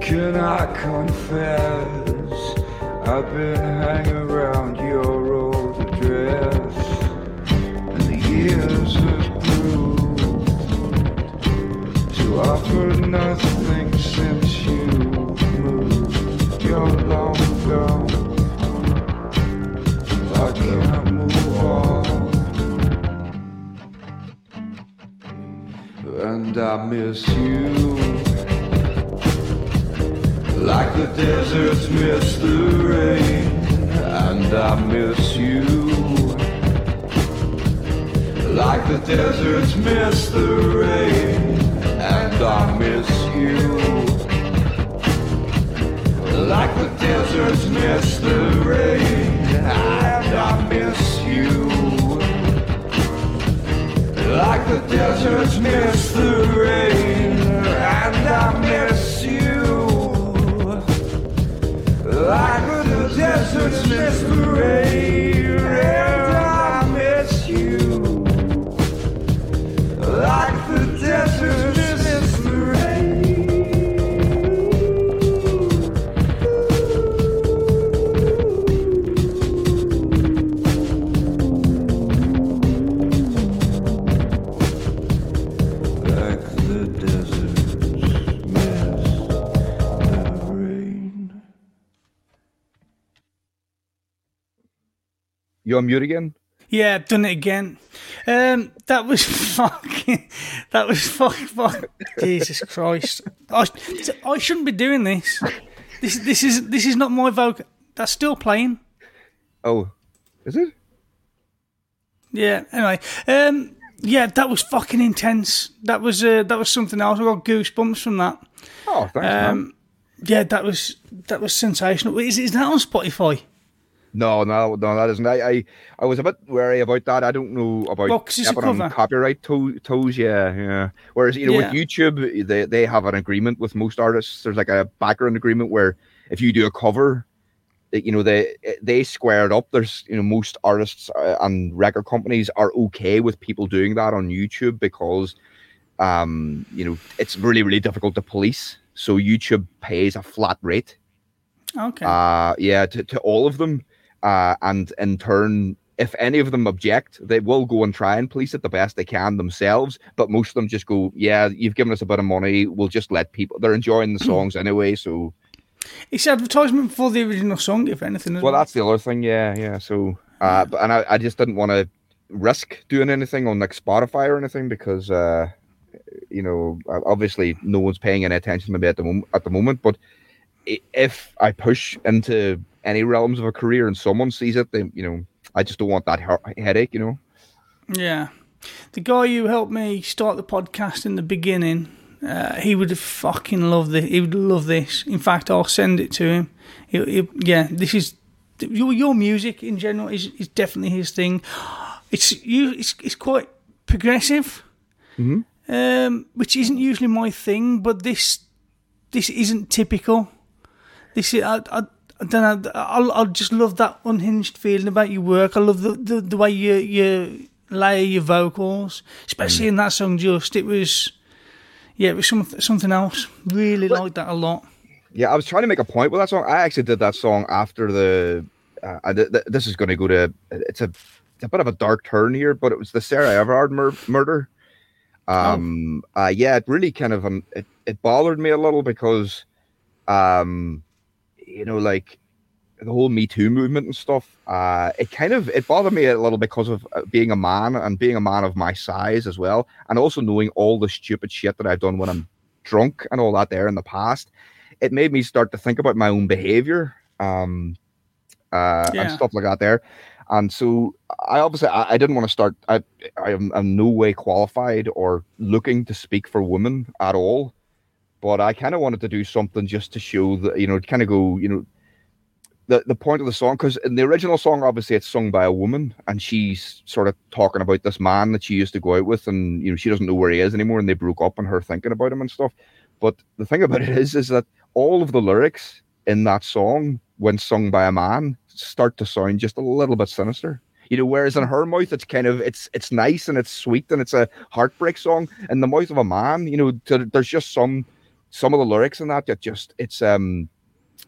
Can I confess? I've been hanging around your old address. And the years have proved to offer nothing And I miss you. Like the deserts miss the rain. And I miss you. Like the deserts miss the rain, and I miss you. Like the deserts miss the rain, and I miss you. Like the deserts miss the rain, and I miss you. Like the deserts miss the rain, and I miss you. Like the desert miss You on mute again? Yeah, I've done it again. Um, that was fucking. That was fucking. Fuck, Jesus Christ! I, I shouldn't be doing this. This this is this is not my vocal. That's still playing. Oh, is it? Yeah. Anyway, um, yeah, that was fucking intense. That was uh, that was something else. I got goosebumps from that. Oh, thanks, man. Um, yeah, that was that was sensational. Is is that on Spotify? No, no, no, that isn't. I, I, I was a bit wary about that. I don't know about Well, 'cause it's a on copyright to- toes. Yeah, yeah. Whereas you know, Yeah. with YouTube, they they have an agreement with most artists. There's like a background agreement where if you do a cover, you know they they squared up. There's you know most artists uh, and record companies are okay with people doing that on YouTube because um you know it's really really difficult to police. So YouTube pays a flat rate Okay. uh yeah to, to all of them uh and in turn if any of them object they will go and try and police it the best they can themselves but most of them just go yeah you've given us a bit of money we'll just let people they're enjoying the songs anyway so It's advertisement for the original song, if anything. well it? that's the other thing yeah yeah so uh but and i, I just didn't want to risk doing anything on like spotify or anything because uh you know obviously no one's paying any attention maybe at the moment at the moment but if I push into any realms of a career and someone sees it, they, you know I just don't want that headache. You know. Yeah. The guy who helped me start the podcast in the beginning, uh, he would fucking love this. He would love this. In fact, I'll send it to him. He, he, yeah, this is your your music in general is, is definitely his thing. It's you. It's, it's quite progressive, Mhm. um, which isn't usually my thing. But this this isn't typical. This is I, I, Know. I I just love that unhinged feeling about your work. I love the the, the way you you layer your vocals, especially in that song. Just it was, yeah, it was something something else. Really liked that a lot. Yeah, I was trying to make a point with that song. I actually did that song after the. Uh, did, th- this is going to go to. It's a, it's a bit of a dark turn here, but it was the Sarah Everard mur- murder. Um. Uh, yeah, it really kind of um, it, it bothered me a little because, um, you know, like the whole Me Too movement and stuff. Uh, it kind of it bothered me a little because of uh, being a man and being a man of my size as well, and also knowing all the stupid shit that I've done when I'm drunk and all that there in the past. It made me start to think about my own behavior, um, uh, and Yeah. stuff like that there. And so I obviously I, I didn't want to start. I I am I'm no way qualified or looking to speak for women at all, but I kind of wanted to do something just to show that you know kind of go you know the the point of the song because in the original song obviously it's sung by a woman and she's sort of talking about this man that she used to go out with and you know she doesn't know where he is anymore and they broke up and her thinking about him and stuff. But the thing about it is is that all of the lyrics in that song when sung by a man start to sound just a little bit sinister. You know whereas in her mouth it's kind of it's it's nice and it's sweet and it's a heartbreak song. In the mouth of a man you know to, there's just some some of the lyrics in that that just it's um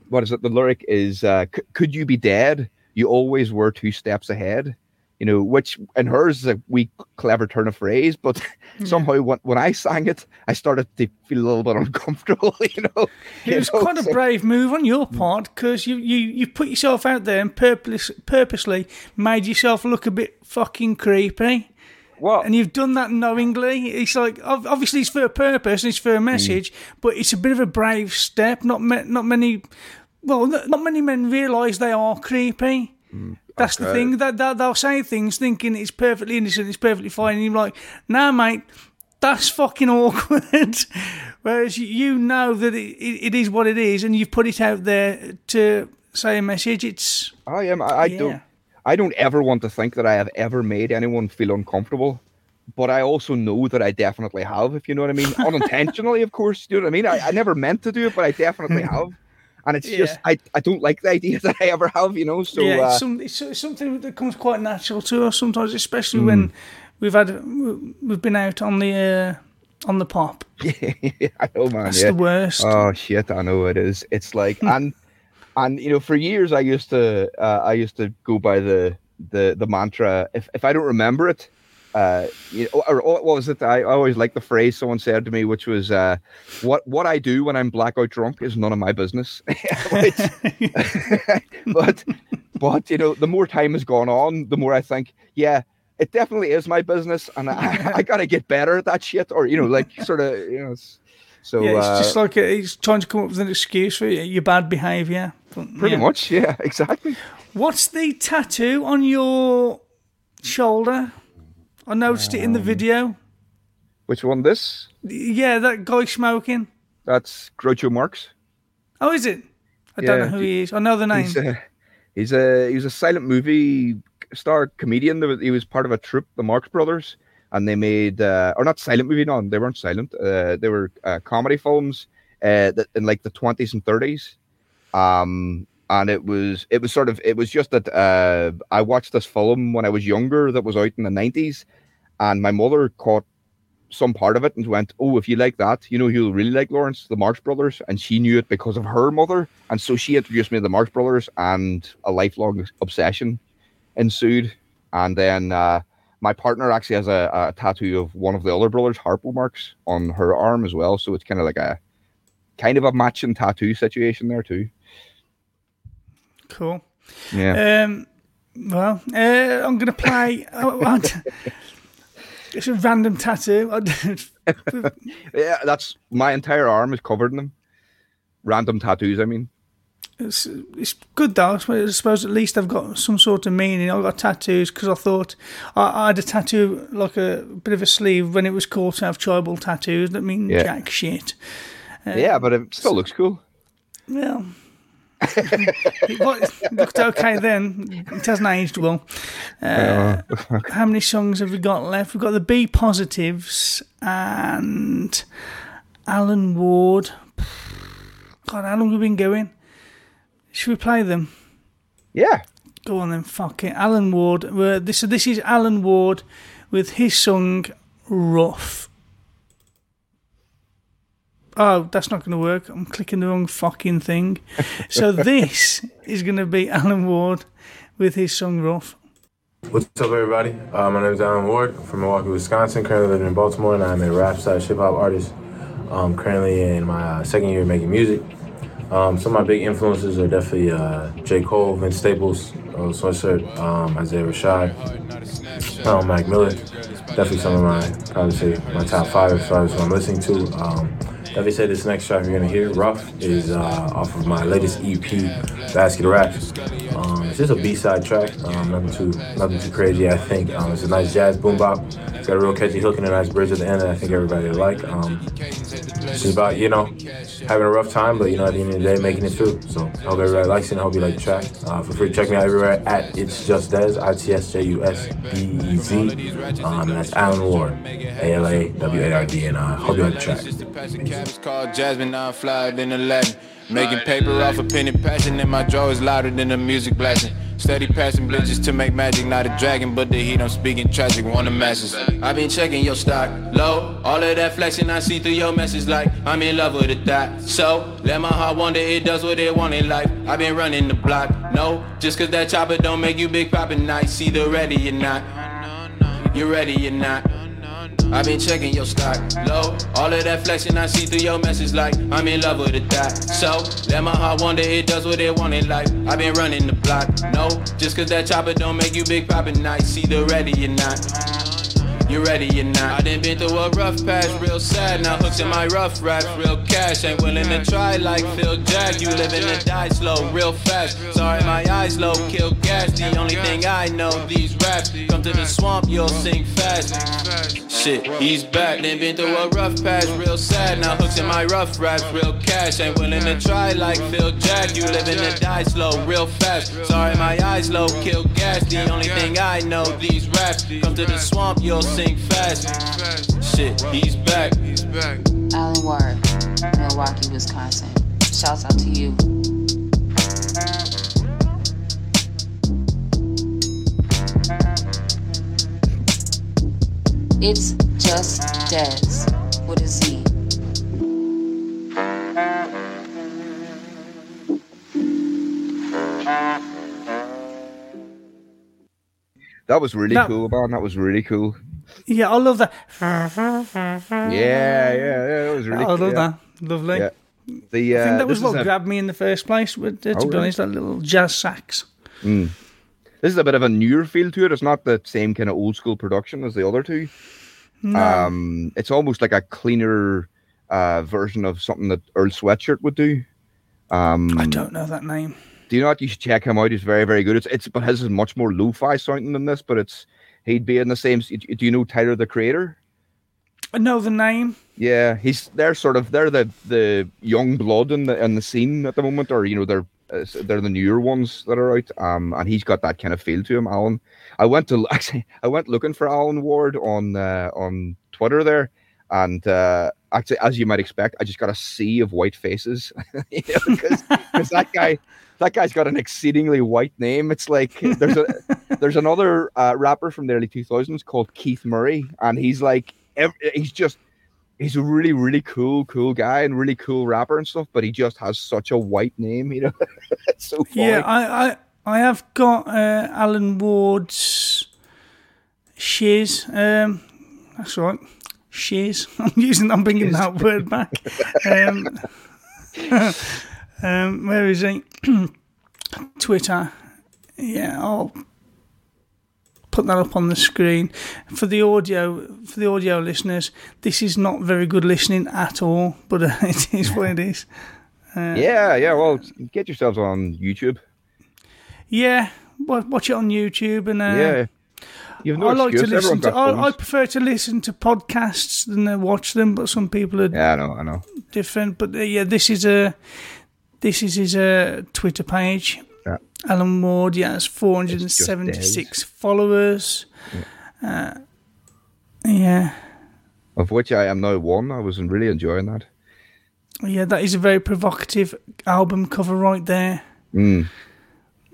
what is it? The lyric is, uh, "C- "Could you be dead? You always were two steps ahead." You know, which in hers is a wee clever turn of phrase, but somehow when, when I sang it, I started to feel a little bit uncomfortable. You know, It You was know, quite a brave move on your part because you, you, you put yourself out there and purpose, purposely made yourself look a bit fucking creepy. What? And you've done that knowingly. It's like obviously it's for a purpose and it's for a hmm. message, but it's a bit of a brave step. Not ma- not many, well, not many men realise they are creepy. Hmm. That's the thing that, that they'll say things thinking it's perfectly innocent, it's perfectly fine, and you're like, nah, mate, that's fucking awkward. Whereas you- know that it, it, it is what it is, and you've put it out there to say a message. It's I am. I, I Yeah. don't. I don't ever want to think that I have ever made anyone feel uncomfortable, but I also know that I definitely have. If you know what I mean, unintentionally, of course. You know what I mean. I, I never meant to do it, but I definitely have. And it's just I, I don't like the idea that I ever have. You know. So yeah, uh, it's, some, it's, it's something that comes quite natural to us sometimes, especially when we've had we've been out on the uh, on the pop. Yeah, I know, man. That's yeah. the worst. Oh shit, I know it is. It's like and and you know, for years I used to uh, I used to go by the the the mantra. If if I don't remember it, uh, you know, or, or what was it? I always like the phrase someone said to me, which was, uh, "What what I do when I'm blackout drunk is none of my business." But but you know, the more time has gone on, the more I think, yeah. It definitely is my business, and I, I gotta get better at that shit, or you know, like sort of, you know. s- So yeah, it's uh, just like he's trying to come up with an excuse for your bad behaviour. Pretty yeah. much, yeah, exactly. What's the tattoo on your shoulder? I noticed it in the Um, video. Which one? This? Yeah, that guy smoking. That's Groucho Marx. Oh, is it? I don't know who he is. I know the name. He's a, he's a he was a silent movie star comedian. He was part of a troupe, the Marx Brothers, and they made uh, or not silent movie. No, they weren't silent. Uh, they were uh, comedy films uh, that in like the twenties and thirties. Um, and it was it was sort of it was just that uh, I watched this film when I was younger that was out in the nineties, and my mother caught some part of it and went, "Oh, if you like that, you know you'll really like Lawrence, the Marx Brothers," and she knew it because of her mother, and so she introduced me to the Marx Brothers, and a lifelong obsession ensued, and then. Uh, my partner actually has a, a tattoo of one of the other brothers, Harpo Marx on her arm as well. So it's kind of like a kind of a matching tattoo situation there too. Cool. Yeah. Um, well, uh, I'm going to play. oh, it's a random tattoo. yeah, that's my entire arm is covered in them. Random tattoos, I mean. It's, it's good though. I suppose- at least I've got some sort of meaning. I've got tattoos because I thought I, I had a tattoo like a bit of a sleeve when it was cool to have tribal tattoos that mean Yeah. jack shit. Uh, yeah, but it still looks cool. Well, it it looked okay then. It hasn't aged well. Uh, how many songs have we got left? We've got the Be positives and Alan Ward. God, how long have we been going? Should we play them? Yeah. Go on then, fuck it. Alan Ward. uh, This, so this is Alan Ward with his song Rough. Oh, that's not going to work. I'm clicking the wrong fucking thing. So this is going to be Alan Ward with his song Rough. What's up, everybody? Uh, my name is Alan Ward I'm from Milwaukee, Wisconsin. Currently living in Baltimore, and I'm a rap slash hip hop artist. Um, currently in my uh, second year of making music. Um, some of my big influences are definitely uh, J. Cole, Vince Staples, Earl Sweatshirt, um, Isaiah Rashad, um, Mac Miller. Definitely some of my, probably say my top five as far as what I'm listening to. Um, definitely say this next track you're gonna hear, Rough, is uh, off of my latest EP, Basket of Raps. Um, it's just a B-side track, um, nothing too nothing too crazy. I think um, it's a nice jazz boom bap. It's got a real catchy hook and a nice bridge at the end that I think everybody will like. Um, it's just about you know having a rough time, but you know at the end of the day making it through. So I hope everybody likes it. and I hope you like the track. Uh, feel free to check me out everywhere at It's Just Dez, I T S J U S D E Z. Um, that's Alan Ward, A L A W A R D, and I hope you like the track. Making paper off a pen and passion, and my jaw is louder than the music blasting. Steady passing blitches to make magic, not a dragon, but the heat I'm speaking tragic, one of masses. i been checking your stock low, all of that flexing I see through your message like I'm in love with a that. So let my heart wonder it does what it want in life. i been running the block, no, just cause that chopper don't make you big poppin' nice. the ready or not, you ready or not. I been checking your stock low. All of that flexing I see through your message like I'm in love with a that. So let my heart wonder it does what it want in life. i been running the block, no, just cause that chopper don't make you big poppin' nice. Either ready or not. You ready or not? I done been through a rough patch, real sad. Now hooks in my rough raps, real cash. Ain't willing to try like Phil Jack. You living to die slow, real fast. Sorry, my eyes low, kill gas. The only thing I know, these raps. Come to the swamp, you'll sing fast. Shit, he's back. Then been through a rough patch, real sad. Now hooks in my rough raps, real cash. Ain't willing to try like Phil Jack. You living to die slow, real fast. Sorry, my eyes low, kill gas. The only thing I know, these raps. Come to the swamp, you'll sing fast. Shit, he's back. He's back. Alan Ward, Milwaukee, Wisconsin. Shouts out to you. It's just Dez with a Z. That was really That- cool, man. That was really cool. Yeah, I love that. Yeah, yeah, yeah. That was really I love yeah. that. Lovely. Yeah. The, I think uh, that was what a- grabbed me in the first place. With, uh, to Oh, be honest, that little jazz sax. Mm. This is a bit of a newer feel to it. It's not the same kind of old school production as the other two. No. Um, it's almost like a cleaner uh, version of something that Earl Sweatshirt would do. Um, I don't know that name. Do you not? You should check him out. He's very, very good. It's, it's but his is much more lo-fi sounding than this. But it's he'd be in the same. Do you know Tyler the Creator? I know the name. Yeah, he's they're sort of they're the the young blood in the in the scene at the moment, or you know they're uh, they're the newer ones that are out. Um, and he's got that kind of feel to him, Alan. I went to actually I went looking for Alan Ward on uh, on Twitter there, and uh, actually, as you might expect, I just got a sea of white faces because that guy. That guy's got an exceedingly white name. It's like there's a there's another uh, rapper from the early 2000s called Keith Murray, and he's like ev- he's just he's a really really cool cool guy and really cool rapper and stuff. But he just has such a white name, you know. it's so funny. Yeah, I, I I have got uh, Alan Ward's shiz. Um, that's right, shiz. I'm using. I'm bringing that word back. Um, um, where is he? Twitter. Yeah, I'll put that up on the screen for the audio. For the audio listeners, this is not very good listening at all, but uh, it is what it is. Uh, yeah, yeah. Well, get yourselves on YouTube. Yeah, watch it on YouTube and uh, yeah, you've no I like to listen to. I, I prefer to listen to podcasts than uh, watch them, but some people are Yeah, I know, I know. different. But uh, yeah, this is a this is his uh, Twitter page. Yeah. Alan Ward, yeah, has 476 followers. Uh, yeah, Of which I am now one. I was really enjoying that. yeah, that is a very provocative album cover right there. Mm.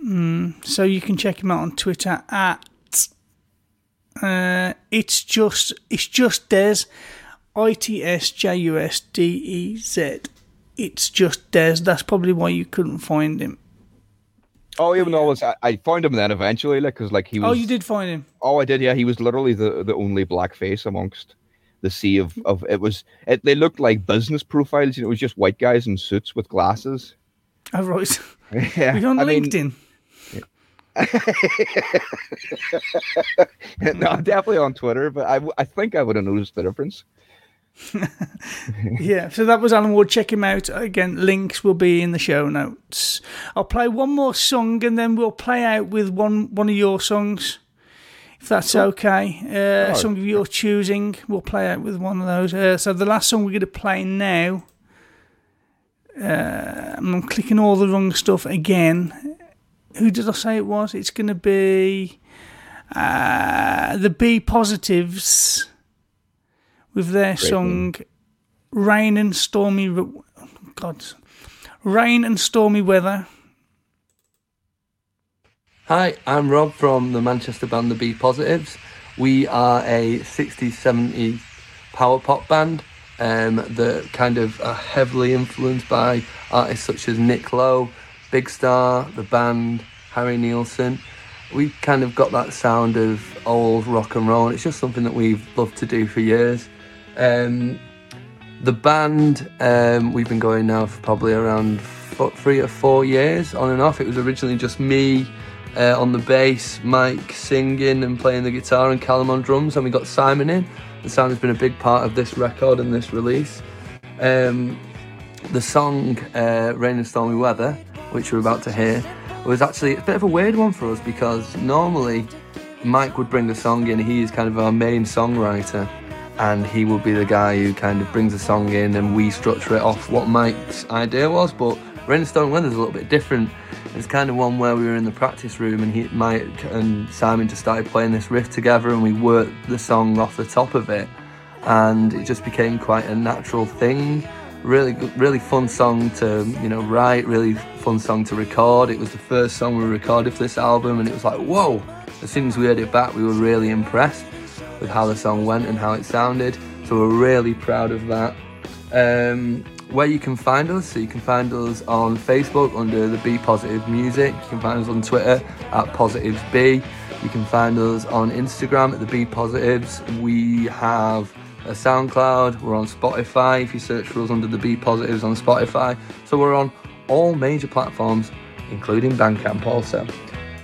Mm, so you can check him out on Twitter at uh, it's just it's just Dez I T S J U S D E Z. It's just Dez. That's probably why you couldn't find him. Oh, even though I was, I, found him then eventually, like, because like he oh, was. Oh, you did find him. Oh, I did. Yeah, he was literally the the only black face amongst the sea of of it was. It, they looked like business profiles. You know, it was just white guys in suits with glasses. Oh right. Yeah, You're on I mean- LinkedIn. no, I'm definitely on Twitter, but I, I think I would have noticed the difference. yeah, so that was Alan Ward. Check him out. Again, links will be in the show notes. I'll play one more song and then we'll play out with one, one of your songs. If that's okay. Uh, Oh. Song of your choosing. We'll play out with one of those. Uh, so the last song we're going to play now. Uh, I'm clicking all the wrong stuff again. Who did I say it was? It's going to be uh, the Be Positives with their Great song "Rain and Stormy." Re- God, rain and stormy weather. Hi, I'm Rob from the Manchester band The Be Positives. We are a 60s, 70s power pop band um, that kind of are heavily influenced by artists such as Nick Lowe, Big Star, the band, Harry Nilsson. We kind of got that sound of old rock and roll. It's just something that we've loved to do for years. Um, the band, um, we've been going now for probably around fo- three or four years on and off. It was originally just me uh, on the bass, Mike singing and playing the guitar, and Callum on drums, and we got Simon in. And Simon has been a big part of this record and this release. Um, the song uh, Rain and Stormy Weather, which we're about to hear, was actually a bit of a weird one for us because normally Mike would bring the song in, he is kind of our main songwriter, and he would be the guy who kind of brings the song in and we structure it off what Mike's idea was. But Rain and Stormy Weather is a little bit different. It's kind of one where we were in the practice room and he, Mike and Simon just started playing this riff together and we worked the song off the top of it and it just became quite a natural thing. Really, really fun song to you know write. Really fun song to record. It was the first song we recorded for this album, and it was like whoa! As soon as we heard it back, we were really impressed with how the song went and how it sounded. So we're really proud of that. Um, where you can find us, so you can find us on Facebook under the Be Positive Music. You can find us on Twitter at Positives B. You can find us on Instagram at the Be Positives. We have a SoundCloud. We're on Spotify. If you search for us under the Be Positives on Spotify, so we're on all major platforms, including Bandcamp also.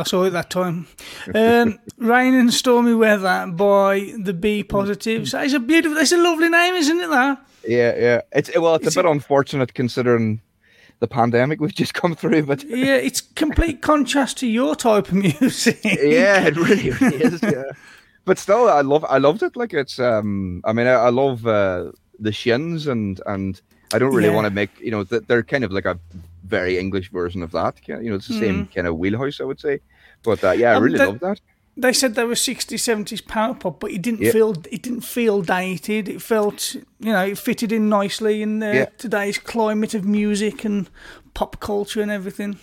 I saw it that time. Um, Rain and Stormy Weather by the Be Positives. It's a beautiful, it's a lovely name, isn't it? That. Yeah, yeah. It's well, it's a bit unfortunate considering the pandemic we've just come through, but Yeah, it's complete contrast to your type of music. yeah, it really, really is. Yeah. But still, I love, I loved it. Like it's, um, I mean, I, I love uh, the Shins, and and I don't really Yeah. want to make, you know, they're kind of like a very English version of that. You know, it's the same Mhm. kind of wheelhouse, I would say. But uh, yeah, I really the- love that. They said they were 60s, 70s power pop, but it didn't Yeah. feel it didn't feel dated. It felt you know it fitted in nicely in uh, Yeah. today's climate of music and pop culture and everything.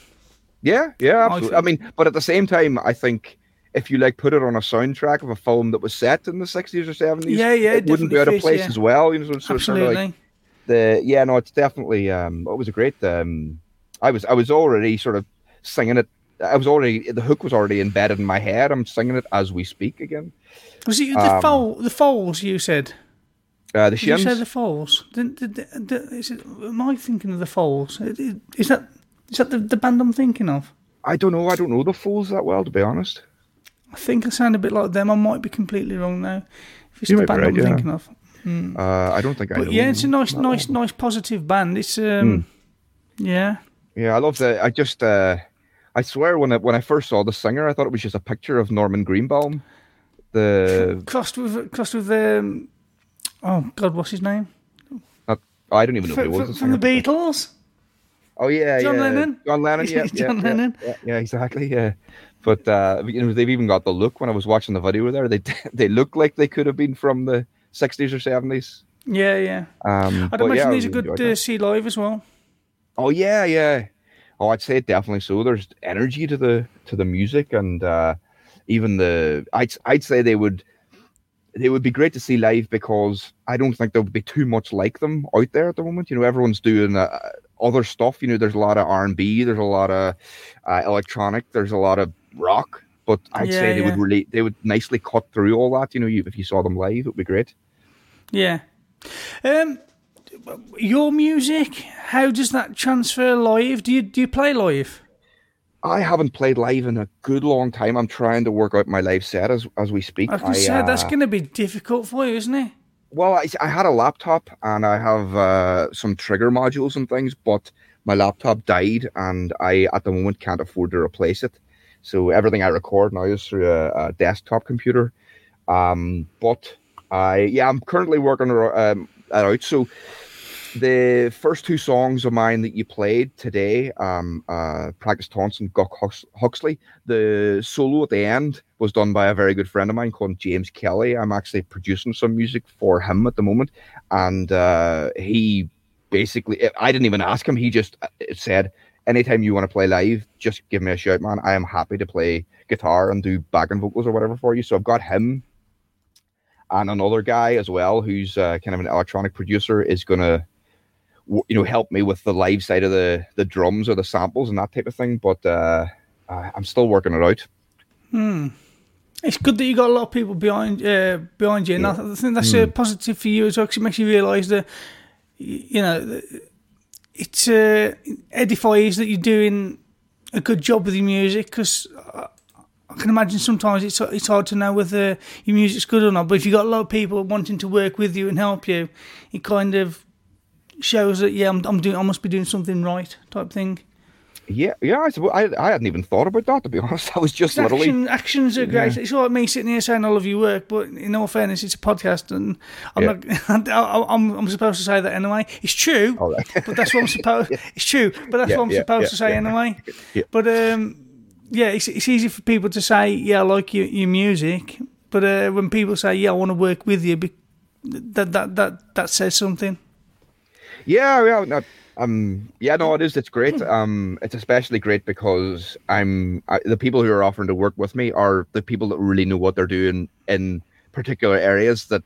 Yeah, yeah, I absolutely. I, think- mean, but at the same time, I think if you like put it on a soundtrack of a film that was set in the sixties or seventies, Yeah, yeah, it it wouldn't be out of place fits, as well. You know, so, so it's sort of Absolutely. like the yeah, no, it's definitely um, it was a great. Um, I was I was already sort of singing it. I was already the hook was already embedded in my head. I'm singing it as we speak again. Was it the Um, foal? The foals you said? Uh, the Did you say the foals? Did, did, did, is it, am I thinking of the foals? Is that is that the, the band I'm thinking of? I don't know. I don't know the foals that well, to be honest. I think I sound a bit like them. I might be completely wrong now. If it's You the band right, I'm yeah. thinking of. Hmm. Uh, I don't think I But yeah, it's a nice, nice, nice, positive band. It's um, yeah. Yeah, I love the. I just, uh, I swear, when I, when I first saw the singer, I thought it was just a picture of Norman Greenbaum. The Crossed with crossed with um, oh God, what's his name? not, I don't even know who From, it was. from, the from the. Beatles. Oh yeah, John yeah. Lennon? John Lennon. Yeah, yeah, John yeah, Lennon. Yeah, yeah, exactly. Yeah, but uh, you know, they've even got the look. When I was watching the video there, they they look like they could have been from the sixties or seventies. Yeah, yeah. Um, I'd imagine yeah, these are good to that. see live as well. Oh yeah, yeah. Oh, I'd say definitely so. There's energy to the to the music, and uh, even the I'd I'd say they would they would be great to see live because I don't think there would be too much like them out there at the moment. You know, everyone's doing uh, other stuff. You know, there's a lot of R and B, there's a lot of uh, electronic, there's a lot of rock. But I'd Yeah, say they would really they would nicely cut through all that. You know, you, if you saw them live, it would be great. Yeah. Um, your music, how does that transfer live? Do you do you play live? I haven't played live in a good long time. I'm trying to work out my live set as as we speak. I can say that's uh, going to be difficult for you, isn't it? Well, I, I had a laptop and I have uh, some trigger modules and things, but my laptop died and I, at the moment, can't afford to replace it. So everything I record now is through a, a desktop computer. Um, but I, yeah, I'm currently working um, out. So the first two songs of mine that you played today, um, uh, Practice and Guck Hux- Huxley, the solo at the end was done by a very good friend of mine called James Kelly. I'm actually producing some music for him at the moment, and uh, he basically, I didn't even ask him. He just uh, said, "Anytime you want to play live, just give me a shout, man. I am happy to play guitar and do backing vocals or whatever for you." So I've got him and another guy as well who's uh, kind of an electronic producer is gonna w- you know help me with the live side of the the drums or the samples and that type of thing but uh i'm still working it out Hmm. It's good that you got a lot of people behind uh, behind you, and I I think that's Hmm. uh, positive for you as well. 'cause it makes you realise that you know it uh, edifies that you're doing a good job with your music. Because I I can imagine sometimes it's it's hard to know whether your music's good or not. But if you have got a lot of people wanting to work with you and help you, it kind of shows that yeah, I'm, I'm doing I must be doing something right type thing. yeah yeah i suppose i, I hadn't even thought about that to be honest i was just literally Action, actions are great. Yeah. It's all like me sitting here saying I love your work, but in all fairness, it's a podcast, and I'm Yeah. not. I- I'm, I'm supposed to say that anyway. It's true, but that's what I'm supposed. It's true, but that's Yeah, what I'm yeah, supposed yeah, to say yeah. anyway. Yeah. But um, yeah, it's it's easy for people to say, yeah, I like your your music, but uh, when people say, yeah, I want to work with you, be- that that that that says something. Yeah, yeah, no, um, yeah, no, it is. It's great. Um, it's especially great because I'm I, the people who are offering to work with me are the people that really know what they're doing in particular areas that,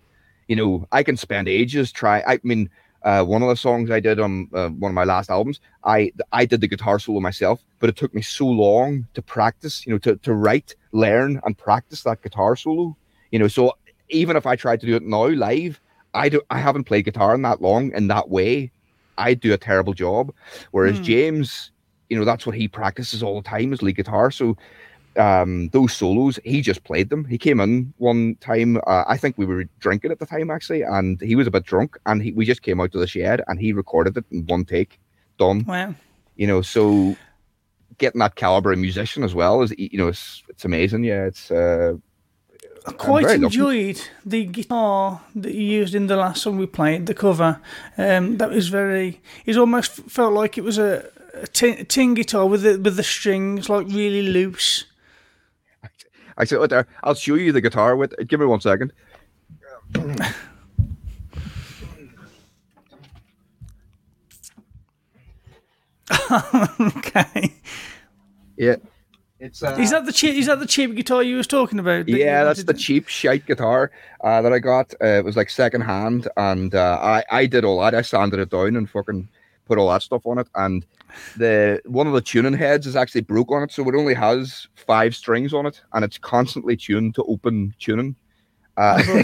you know, I can spend ages try. I mean, uh, one of the songs I did on uh, one of my last albums, I I did the guitar solo myself, but it took me so long to practice, you know, to to write, learn, and practice that guitar solo. You know, so even if I tried to do it now live, I do I haven't played guitar in that long in that way. I do a terrible job. Whereas Hmm. James, you know that's what he practices all the time is lead guitar. So um, those solos, he just played them. He came in one time. Uh, I think we were drinking at the time actually, and he was a bit drunk, and he, we just came out to the shed and he recorded it in one take, done. Wow. You know, so getting that caliber of musician as well is you know it's it's amazing. Yeah, it's. Uh, quite lucky. enjoyed the guitar that you used in the last song we played, the cover. Um, that was very. It almost felt like it was a, a tin, a tin guitar with the with the strings like really loose. I said, oh, there, I'll show you the guitar with. Give me one second. okay. Yeah, it's. Uh, is that the cheap? Is that the cheap guitar you was talking about? that yeah, that's the cheap shite guitar uh, that I got. Uh, it was like second hand, and uh, I I did all that. I sanded it down and fucking put all that stuff on it. And the one of the tuning heads is actually broke on it, so it only has five strings on it, and it's constantly tuned to open tuning. Uh,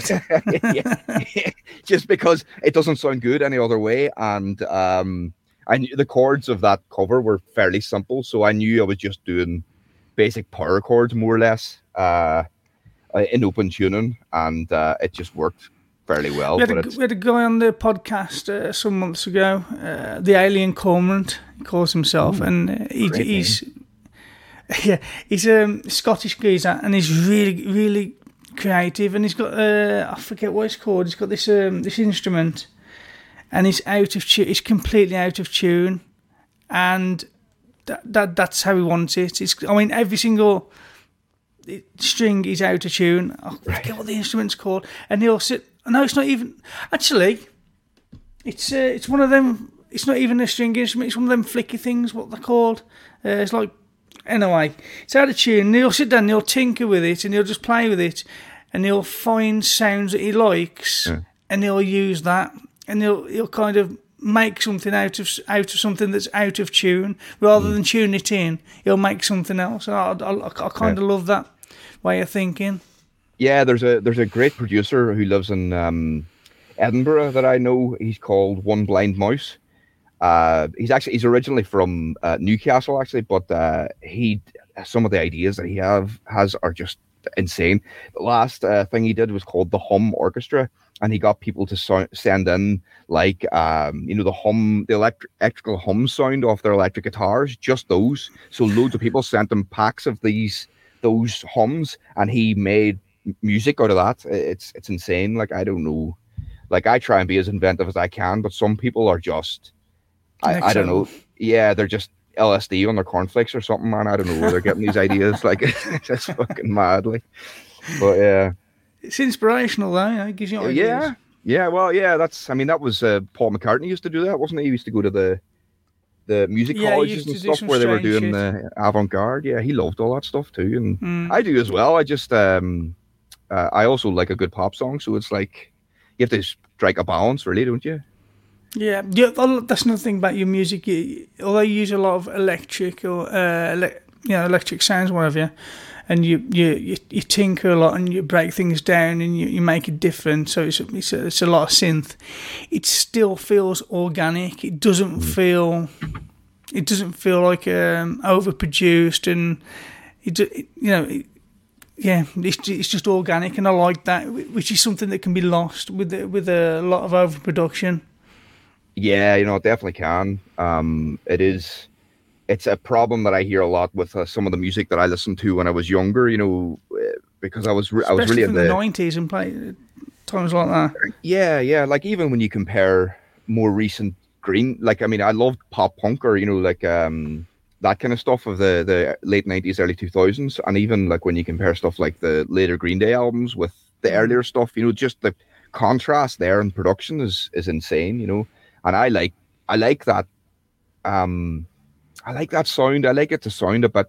just because it doesn't sound good any other way, and um, I knew the chords of that cover were fairly simple, so I knew I was just doing basic power chords more or less uh, uh, in open tuning, and uh, it just worked fairly well. We had, But a, we had a guy on the podcast uh, some months ago, uh, the Alien Cormorant, he calls himself, Ooh, and uh, he, he's yeah, he's a um, Scottish geezer, and he's really, really creative, and he's got uh, I forget what it's called. He's got this um, this instrument, and it's out of tune. It's completely out of tune, and that, that that's how he wants it. It's I mean every single string is out of tune. I forget what the instrument's called, and he'll sit. No, it's not even. Actually, it's uh, it's one of them. It's not even a string instrument. It's one of them flicky things. What they're called. Uh, it's like anyway. It's out of tune. And he'll sit down. and He'll tinker with it, and he'll just play with it, and he'll find sounds that he likes, and he'll use that, and he'll he'll kind of make something out of out of something that's out of tune rather than tune it in. He'll make something else. I, I, I kind of love that way of thinking. yeah, there's a there's a great producer who lives in um, Edinburgh that I know. He's called One Blind Mouse. Uh, he's actually he's originally from uh, Newcastle actually, but uh, he some of the ideas that he have has are just insane. The last uh, thing he did was called the Hum Orchestra, and he got people to so- send in like um, you know the hum, the electric electrical hum sound off their electric guitars, just those. So loads of people sent him packs of these those hums, and he made music out of that. It's it's insane. Like I don't know. Like I try and be as inventive as I can, but some people are just I, I don't know. Yeah, they're just LSD on their cornflakes or something, man. I don't know where they're getting these ideas. Like it's just fucking mad. Like, but yeah, It's inspirational though. You know, it gives you ideas. yeah, yeah. Well, yeah. That's. I mean, that was uh, Paul McCartney used to do that, wasn't he? He used to go to the the music Yeah, colleges and stuff where they were doing shit. the avant garde. Yeah, he loved all that stuff too, and Mm. I do as well. I just um, uh, I also like a good pop song, so it's like you have to strike a balance, really, don't you? Yeah, yeah. That's another thing about your music. You, although you use a lot of electric or uh, ele- you know electric sounds, whatever, and you, you you you tinker a lot and you break things down and you, you make it different. So it's a, it's a, it's a lot of synth. It still feels organic. It doesn't feel it doesn't feel like um, overproduced and it, it you know. It, yeah, it's, it's just organic, and I like that, which is something that can be lost with the, with a lot of overproduction. Yeah, you know, it definitely can. Um, it is. It's a problem that I hear a lot with uh, some of the music that I listened to when I was younger. You know, uh, because I was re- I was really into the nineties and play times like that. Yeah, yeah. Like even when you compare more recent Green, like I mean, I loved pop punk or you know, like um that kind of stuff of the the late nineties, early two thousands, and even like when you compare stuff like the later Green Day albums with the earlier stuff, you know, just the contrast there in production is is insane, you know. And I like I like that um I like that sound. I like it to sound a bit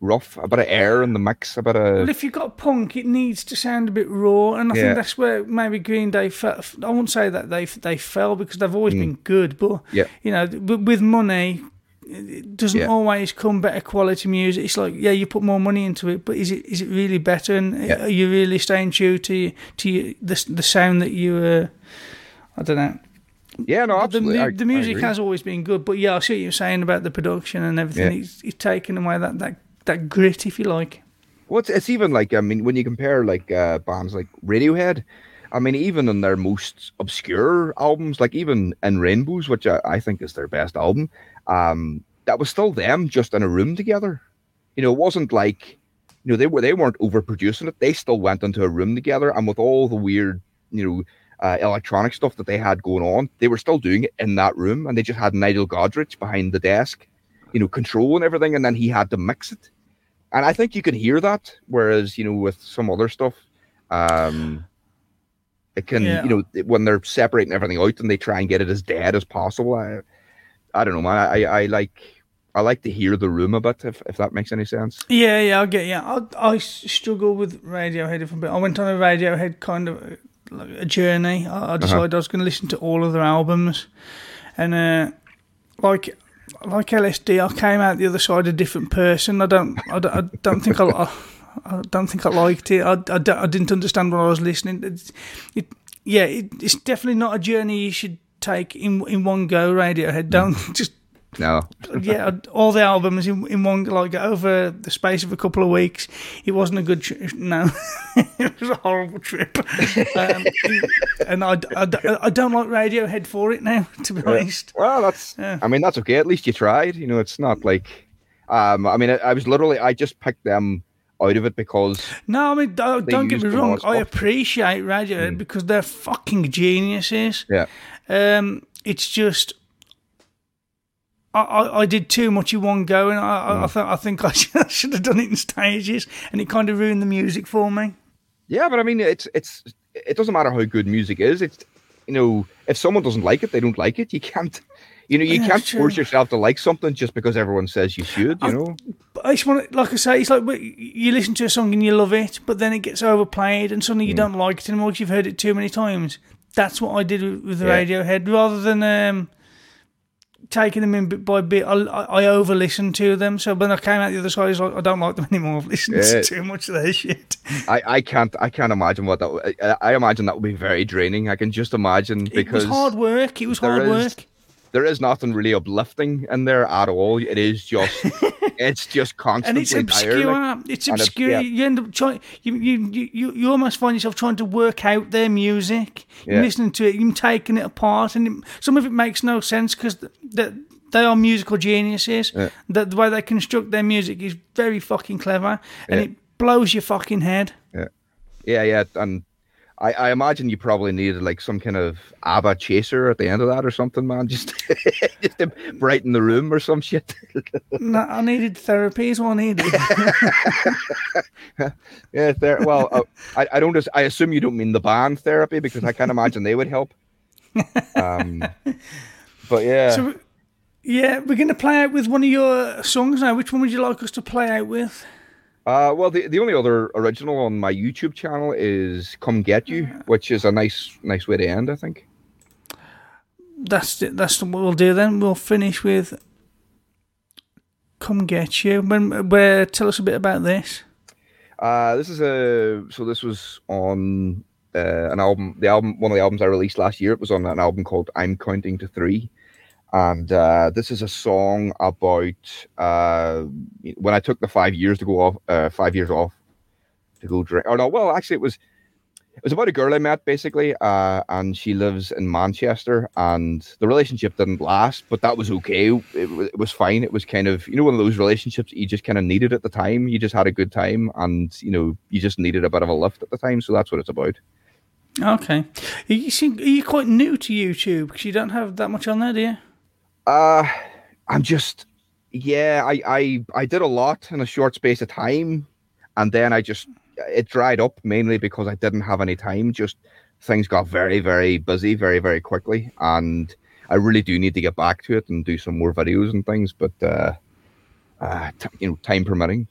rough, a bit of air in the mix, a bit of But if you've got punk, it needs to sound a bit raw, and I Yeah. think that's where maybe Green Day. Fell, I won't say that they they fell because they've always been good, but Mm. Yeah. you know, with, money, it doesn't Yeah. always come better quality music. It's like yeah, you put more money into it, but is it is it really better? And Yeah. are you really staying true to to the the sound that you? Uh, I don't know. Yeah, no, the, absolutely. I- the I music has always been good, but yeah, I see what you're saying about the production and everything. Yeah. It's, it's taken away that, that that grit, if you like. Well, it's, it's even like I mean, when you compare like uh, bands like Radiohead, I mean, even in their most obscure albums, like even in Rainbows, which I, I think is their best album, um, that was still them just in a room together. You know, it wasn't like you know they were they weren't overproducing it. They still went into a room together, and with all the weird you know uh, electronic stuff that they had going on, they were still doing it in that room, and they just had Nigel Godrich behind the desk, you know, controlling everything, and then he had to mix it. And I think you can hear that, whereas you know with some other stuff, um, it can Yeah. you know when they're separating everything out and they try and get it as dead as possible. I, I don't know, man. I, I like I like to hear the room a bit, if if that makes any sense. Yeah, yeah, I get yeah. I I struggle with Radiohead a bit. I went on a Radiohead kind of like a journey. I, I decided I was going to listen to all of their albums, and uh, like like LSD, I came out the other side a different person. I don't I don't, I don't think I. I I don't think I liked it. I, I, I didn't understand what I was listening. It's, it, yeah, it, it's definitely not a journey you should take in in one go. Radiohead, don't just No. yeah, all the albums in, in one like over the space of a couple of weeks. It wasn't a good trip. No, it was a horrible trip. Um, and I, I, I don't like Radiohead for it now. To be Yeah. honest, Well, that's. I mean, that's okay. At least you tried. You know, it's not like. Um, I mean, I, I was literally. I just picked them out of it because. no, I mean don't, don't get me wrong. I appreciate Radiohead because they're fucking geniuses. Yeah. Um, it's just. I, I, I did too much in one go, and I, I, I, th- I think I should, I should have done it in stages, and it kind of ruined the music for me. Yeah, but I mean, it's it's it doesn't matter how good music is. It's you know, if someone doesn't like it, they don't like it. You can't. You know, you Yeah, can't true. force yourself to like something just because everyone says you should. You know. But I just want to, like I say, it's like you listen to a song and you love it, but then it gets overplayed and suddenly you don't like it anymore because you've heard it too many times. That's what I did with, with the Yeah. Radiohead. Rather than um, taking them in bit by bit, I, I, over listened to them. So when I came out the other side, I was like, I don't like them anymore. I've listened Yeah. to too much of their shit. I, I can't I can't imagine what that I, I imagine that would be very draining. I can just imagine because It was hard work. It was hard is- work. There is nothing really uplifting in there at all. It is just it's just constantly and it's obscure. It's obscure. yeah. You end up trying. You, you you you almost find yourself trying to work out their music. You're listening to it. You're taking it apart, and it, some of it makes no sense because that they are musical geniuses. Yeah. That the way they construct their music is very fucking clever, and Yeah. it blows your fucking head. Yeah, yeah, yeah. And I, I imagine you probably needed like some kind of ABBA chaser at the end of that or something, man. Just, just to brighten the room or some shit. no, I needed therapy. Is what I needed. yeah, there. Well, uh, I, I don't. Just, I assume you don't mean the band therapy because I can't imagine they would help. Um, but yeah, So, yeah, we're going to play out with one of your songs now. Which one would you like us to play out with? Uh, well, the, the only other original on my YouTube channel is "Come Get You," which is a nice nice way to end, I think. That's it. That's what we'll do then. We'll finish with "Come Get You." When, where? Tell us a bit about this. Uh, this is a so this was on uh, an album. The album, one of the albums I released last year, it was on an album called "I'm Counting to Three. And uh, this is a song about uh, when I took the five years to go off, uh, five years off to go drink. Oh no, well actually it was it was about a girl I met basically, uh, and she lives in Manchester, and the relationship didn't last, but that was okay. It, it was fine. It was kind of you know one of those relationships you just kind of needed at the time. You just had a good time, and you know you just needed a bit of a lift at the time. So that's what it's about. Okay. You seem, are you quite new to YouTube? Because you don't have that much on there, do you? Uh I'm just yeah, I I I did a lot in a short space of time and then I just it dried up mainly because I didn't have any time. Just things got very very busy very very quickly and I really do need to get back to it and do some more videos and things but uh, uh t- you know time permitting.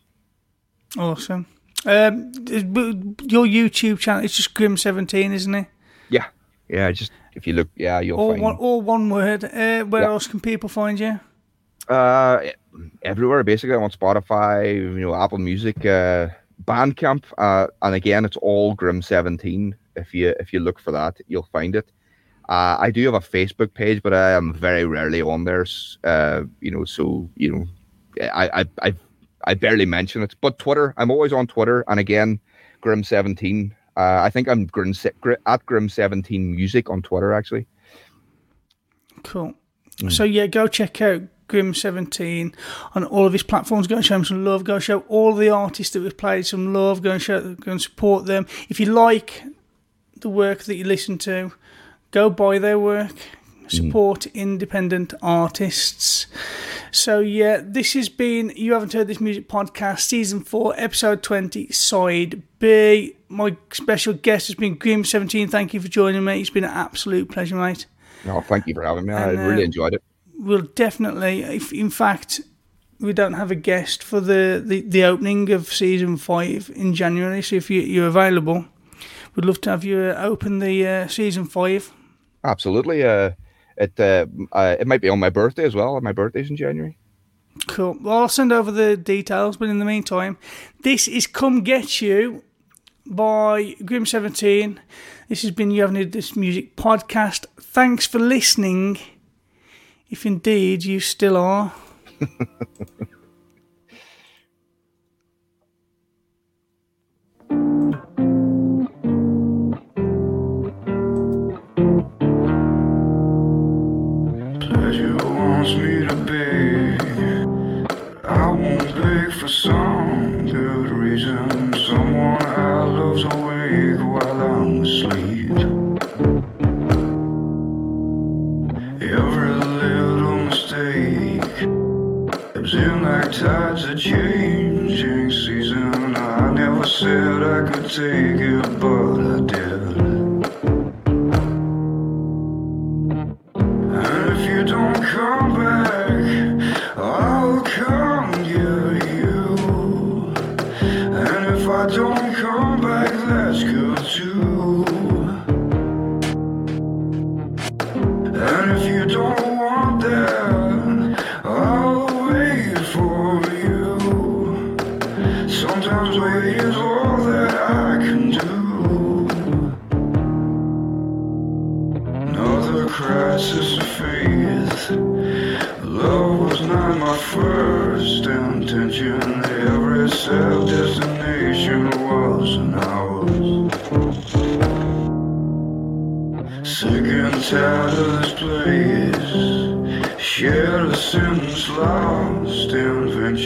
Awesome. Um, your YouTube channel, it's just Grim17, isn't it? Yeah. Yeah, just if you look yeah, you'll All find one, all one word. Uh, where Yeah. else can people find you? Uh, everywhere basically. I'm on Spotify, you know, Apple Music, uh, Bandcamp, uh, and again, it's all Grim Seventeen. If you if you look for that, you'll find it. Uh, I do have a Facebook page, but I am very rarely on there. Uh, you know, so you know, I I I, I barely mention it. But Twitter, I'm always on Twitter, and again, Grim seventeen. Uh, I think I'm Grim at Grim seventeen Music on Twitter actually. Cool. Mm. So yeah, go check out Grim Seventeen on all of his platforms. Go and show him some love. Go show all the artists that we've played some love. Go and show, go and support them. If you like the work that you listen to, go buy their work. Support independent artists. So yeah, this has been you haven't heard this music podcast, season four, episode twenty, side B. My special guest has been Grim Seventeen. Thank you for joining me. It's been an absolute pleasure, mate. Oh, thank you for having me. I And, uh, really enjoyed it. We'll definitely, if in fact we don't have a guest for the, the, the opening of season five in January, so if you, you're available, we'd love to have you uh, open the uh, season five. Absolutely. Uh, it uh, uh, it might be on my birthday as well. My birthday's in January. Cool. Well, I'll send over the details, but in the meantime, this is Come Get You by Grim17. This has been You Haven't Heard This Music podcast. Thanks for listening, if indeed you still are. wants me to beg. I won't beg for some good reason. Someone I love's awake while I'm asleep. Every little mistake ebbs in like tides of changing season. I never said I could take it, but I did.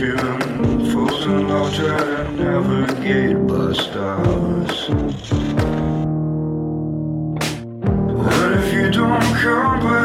Invention. Fools in love try to navigate by stars. And if you don't come back,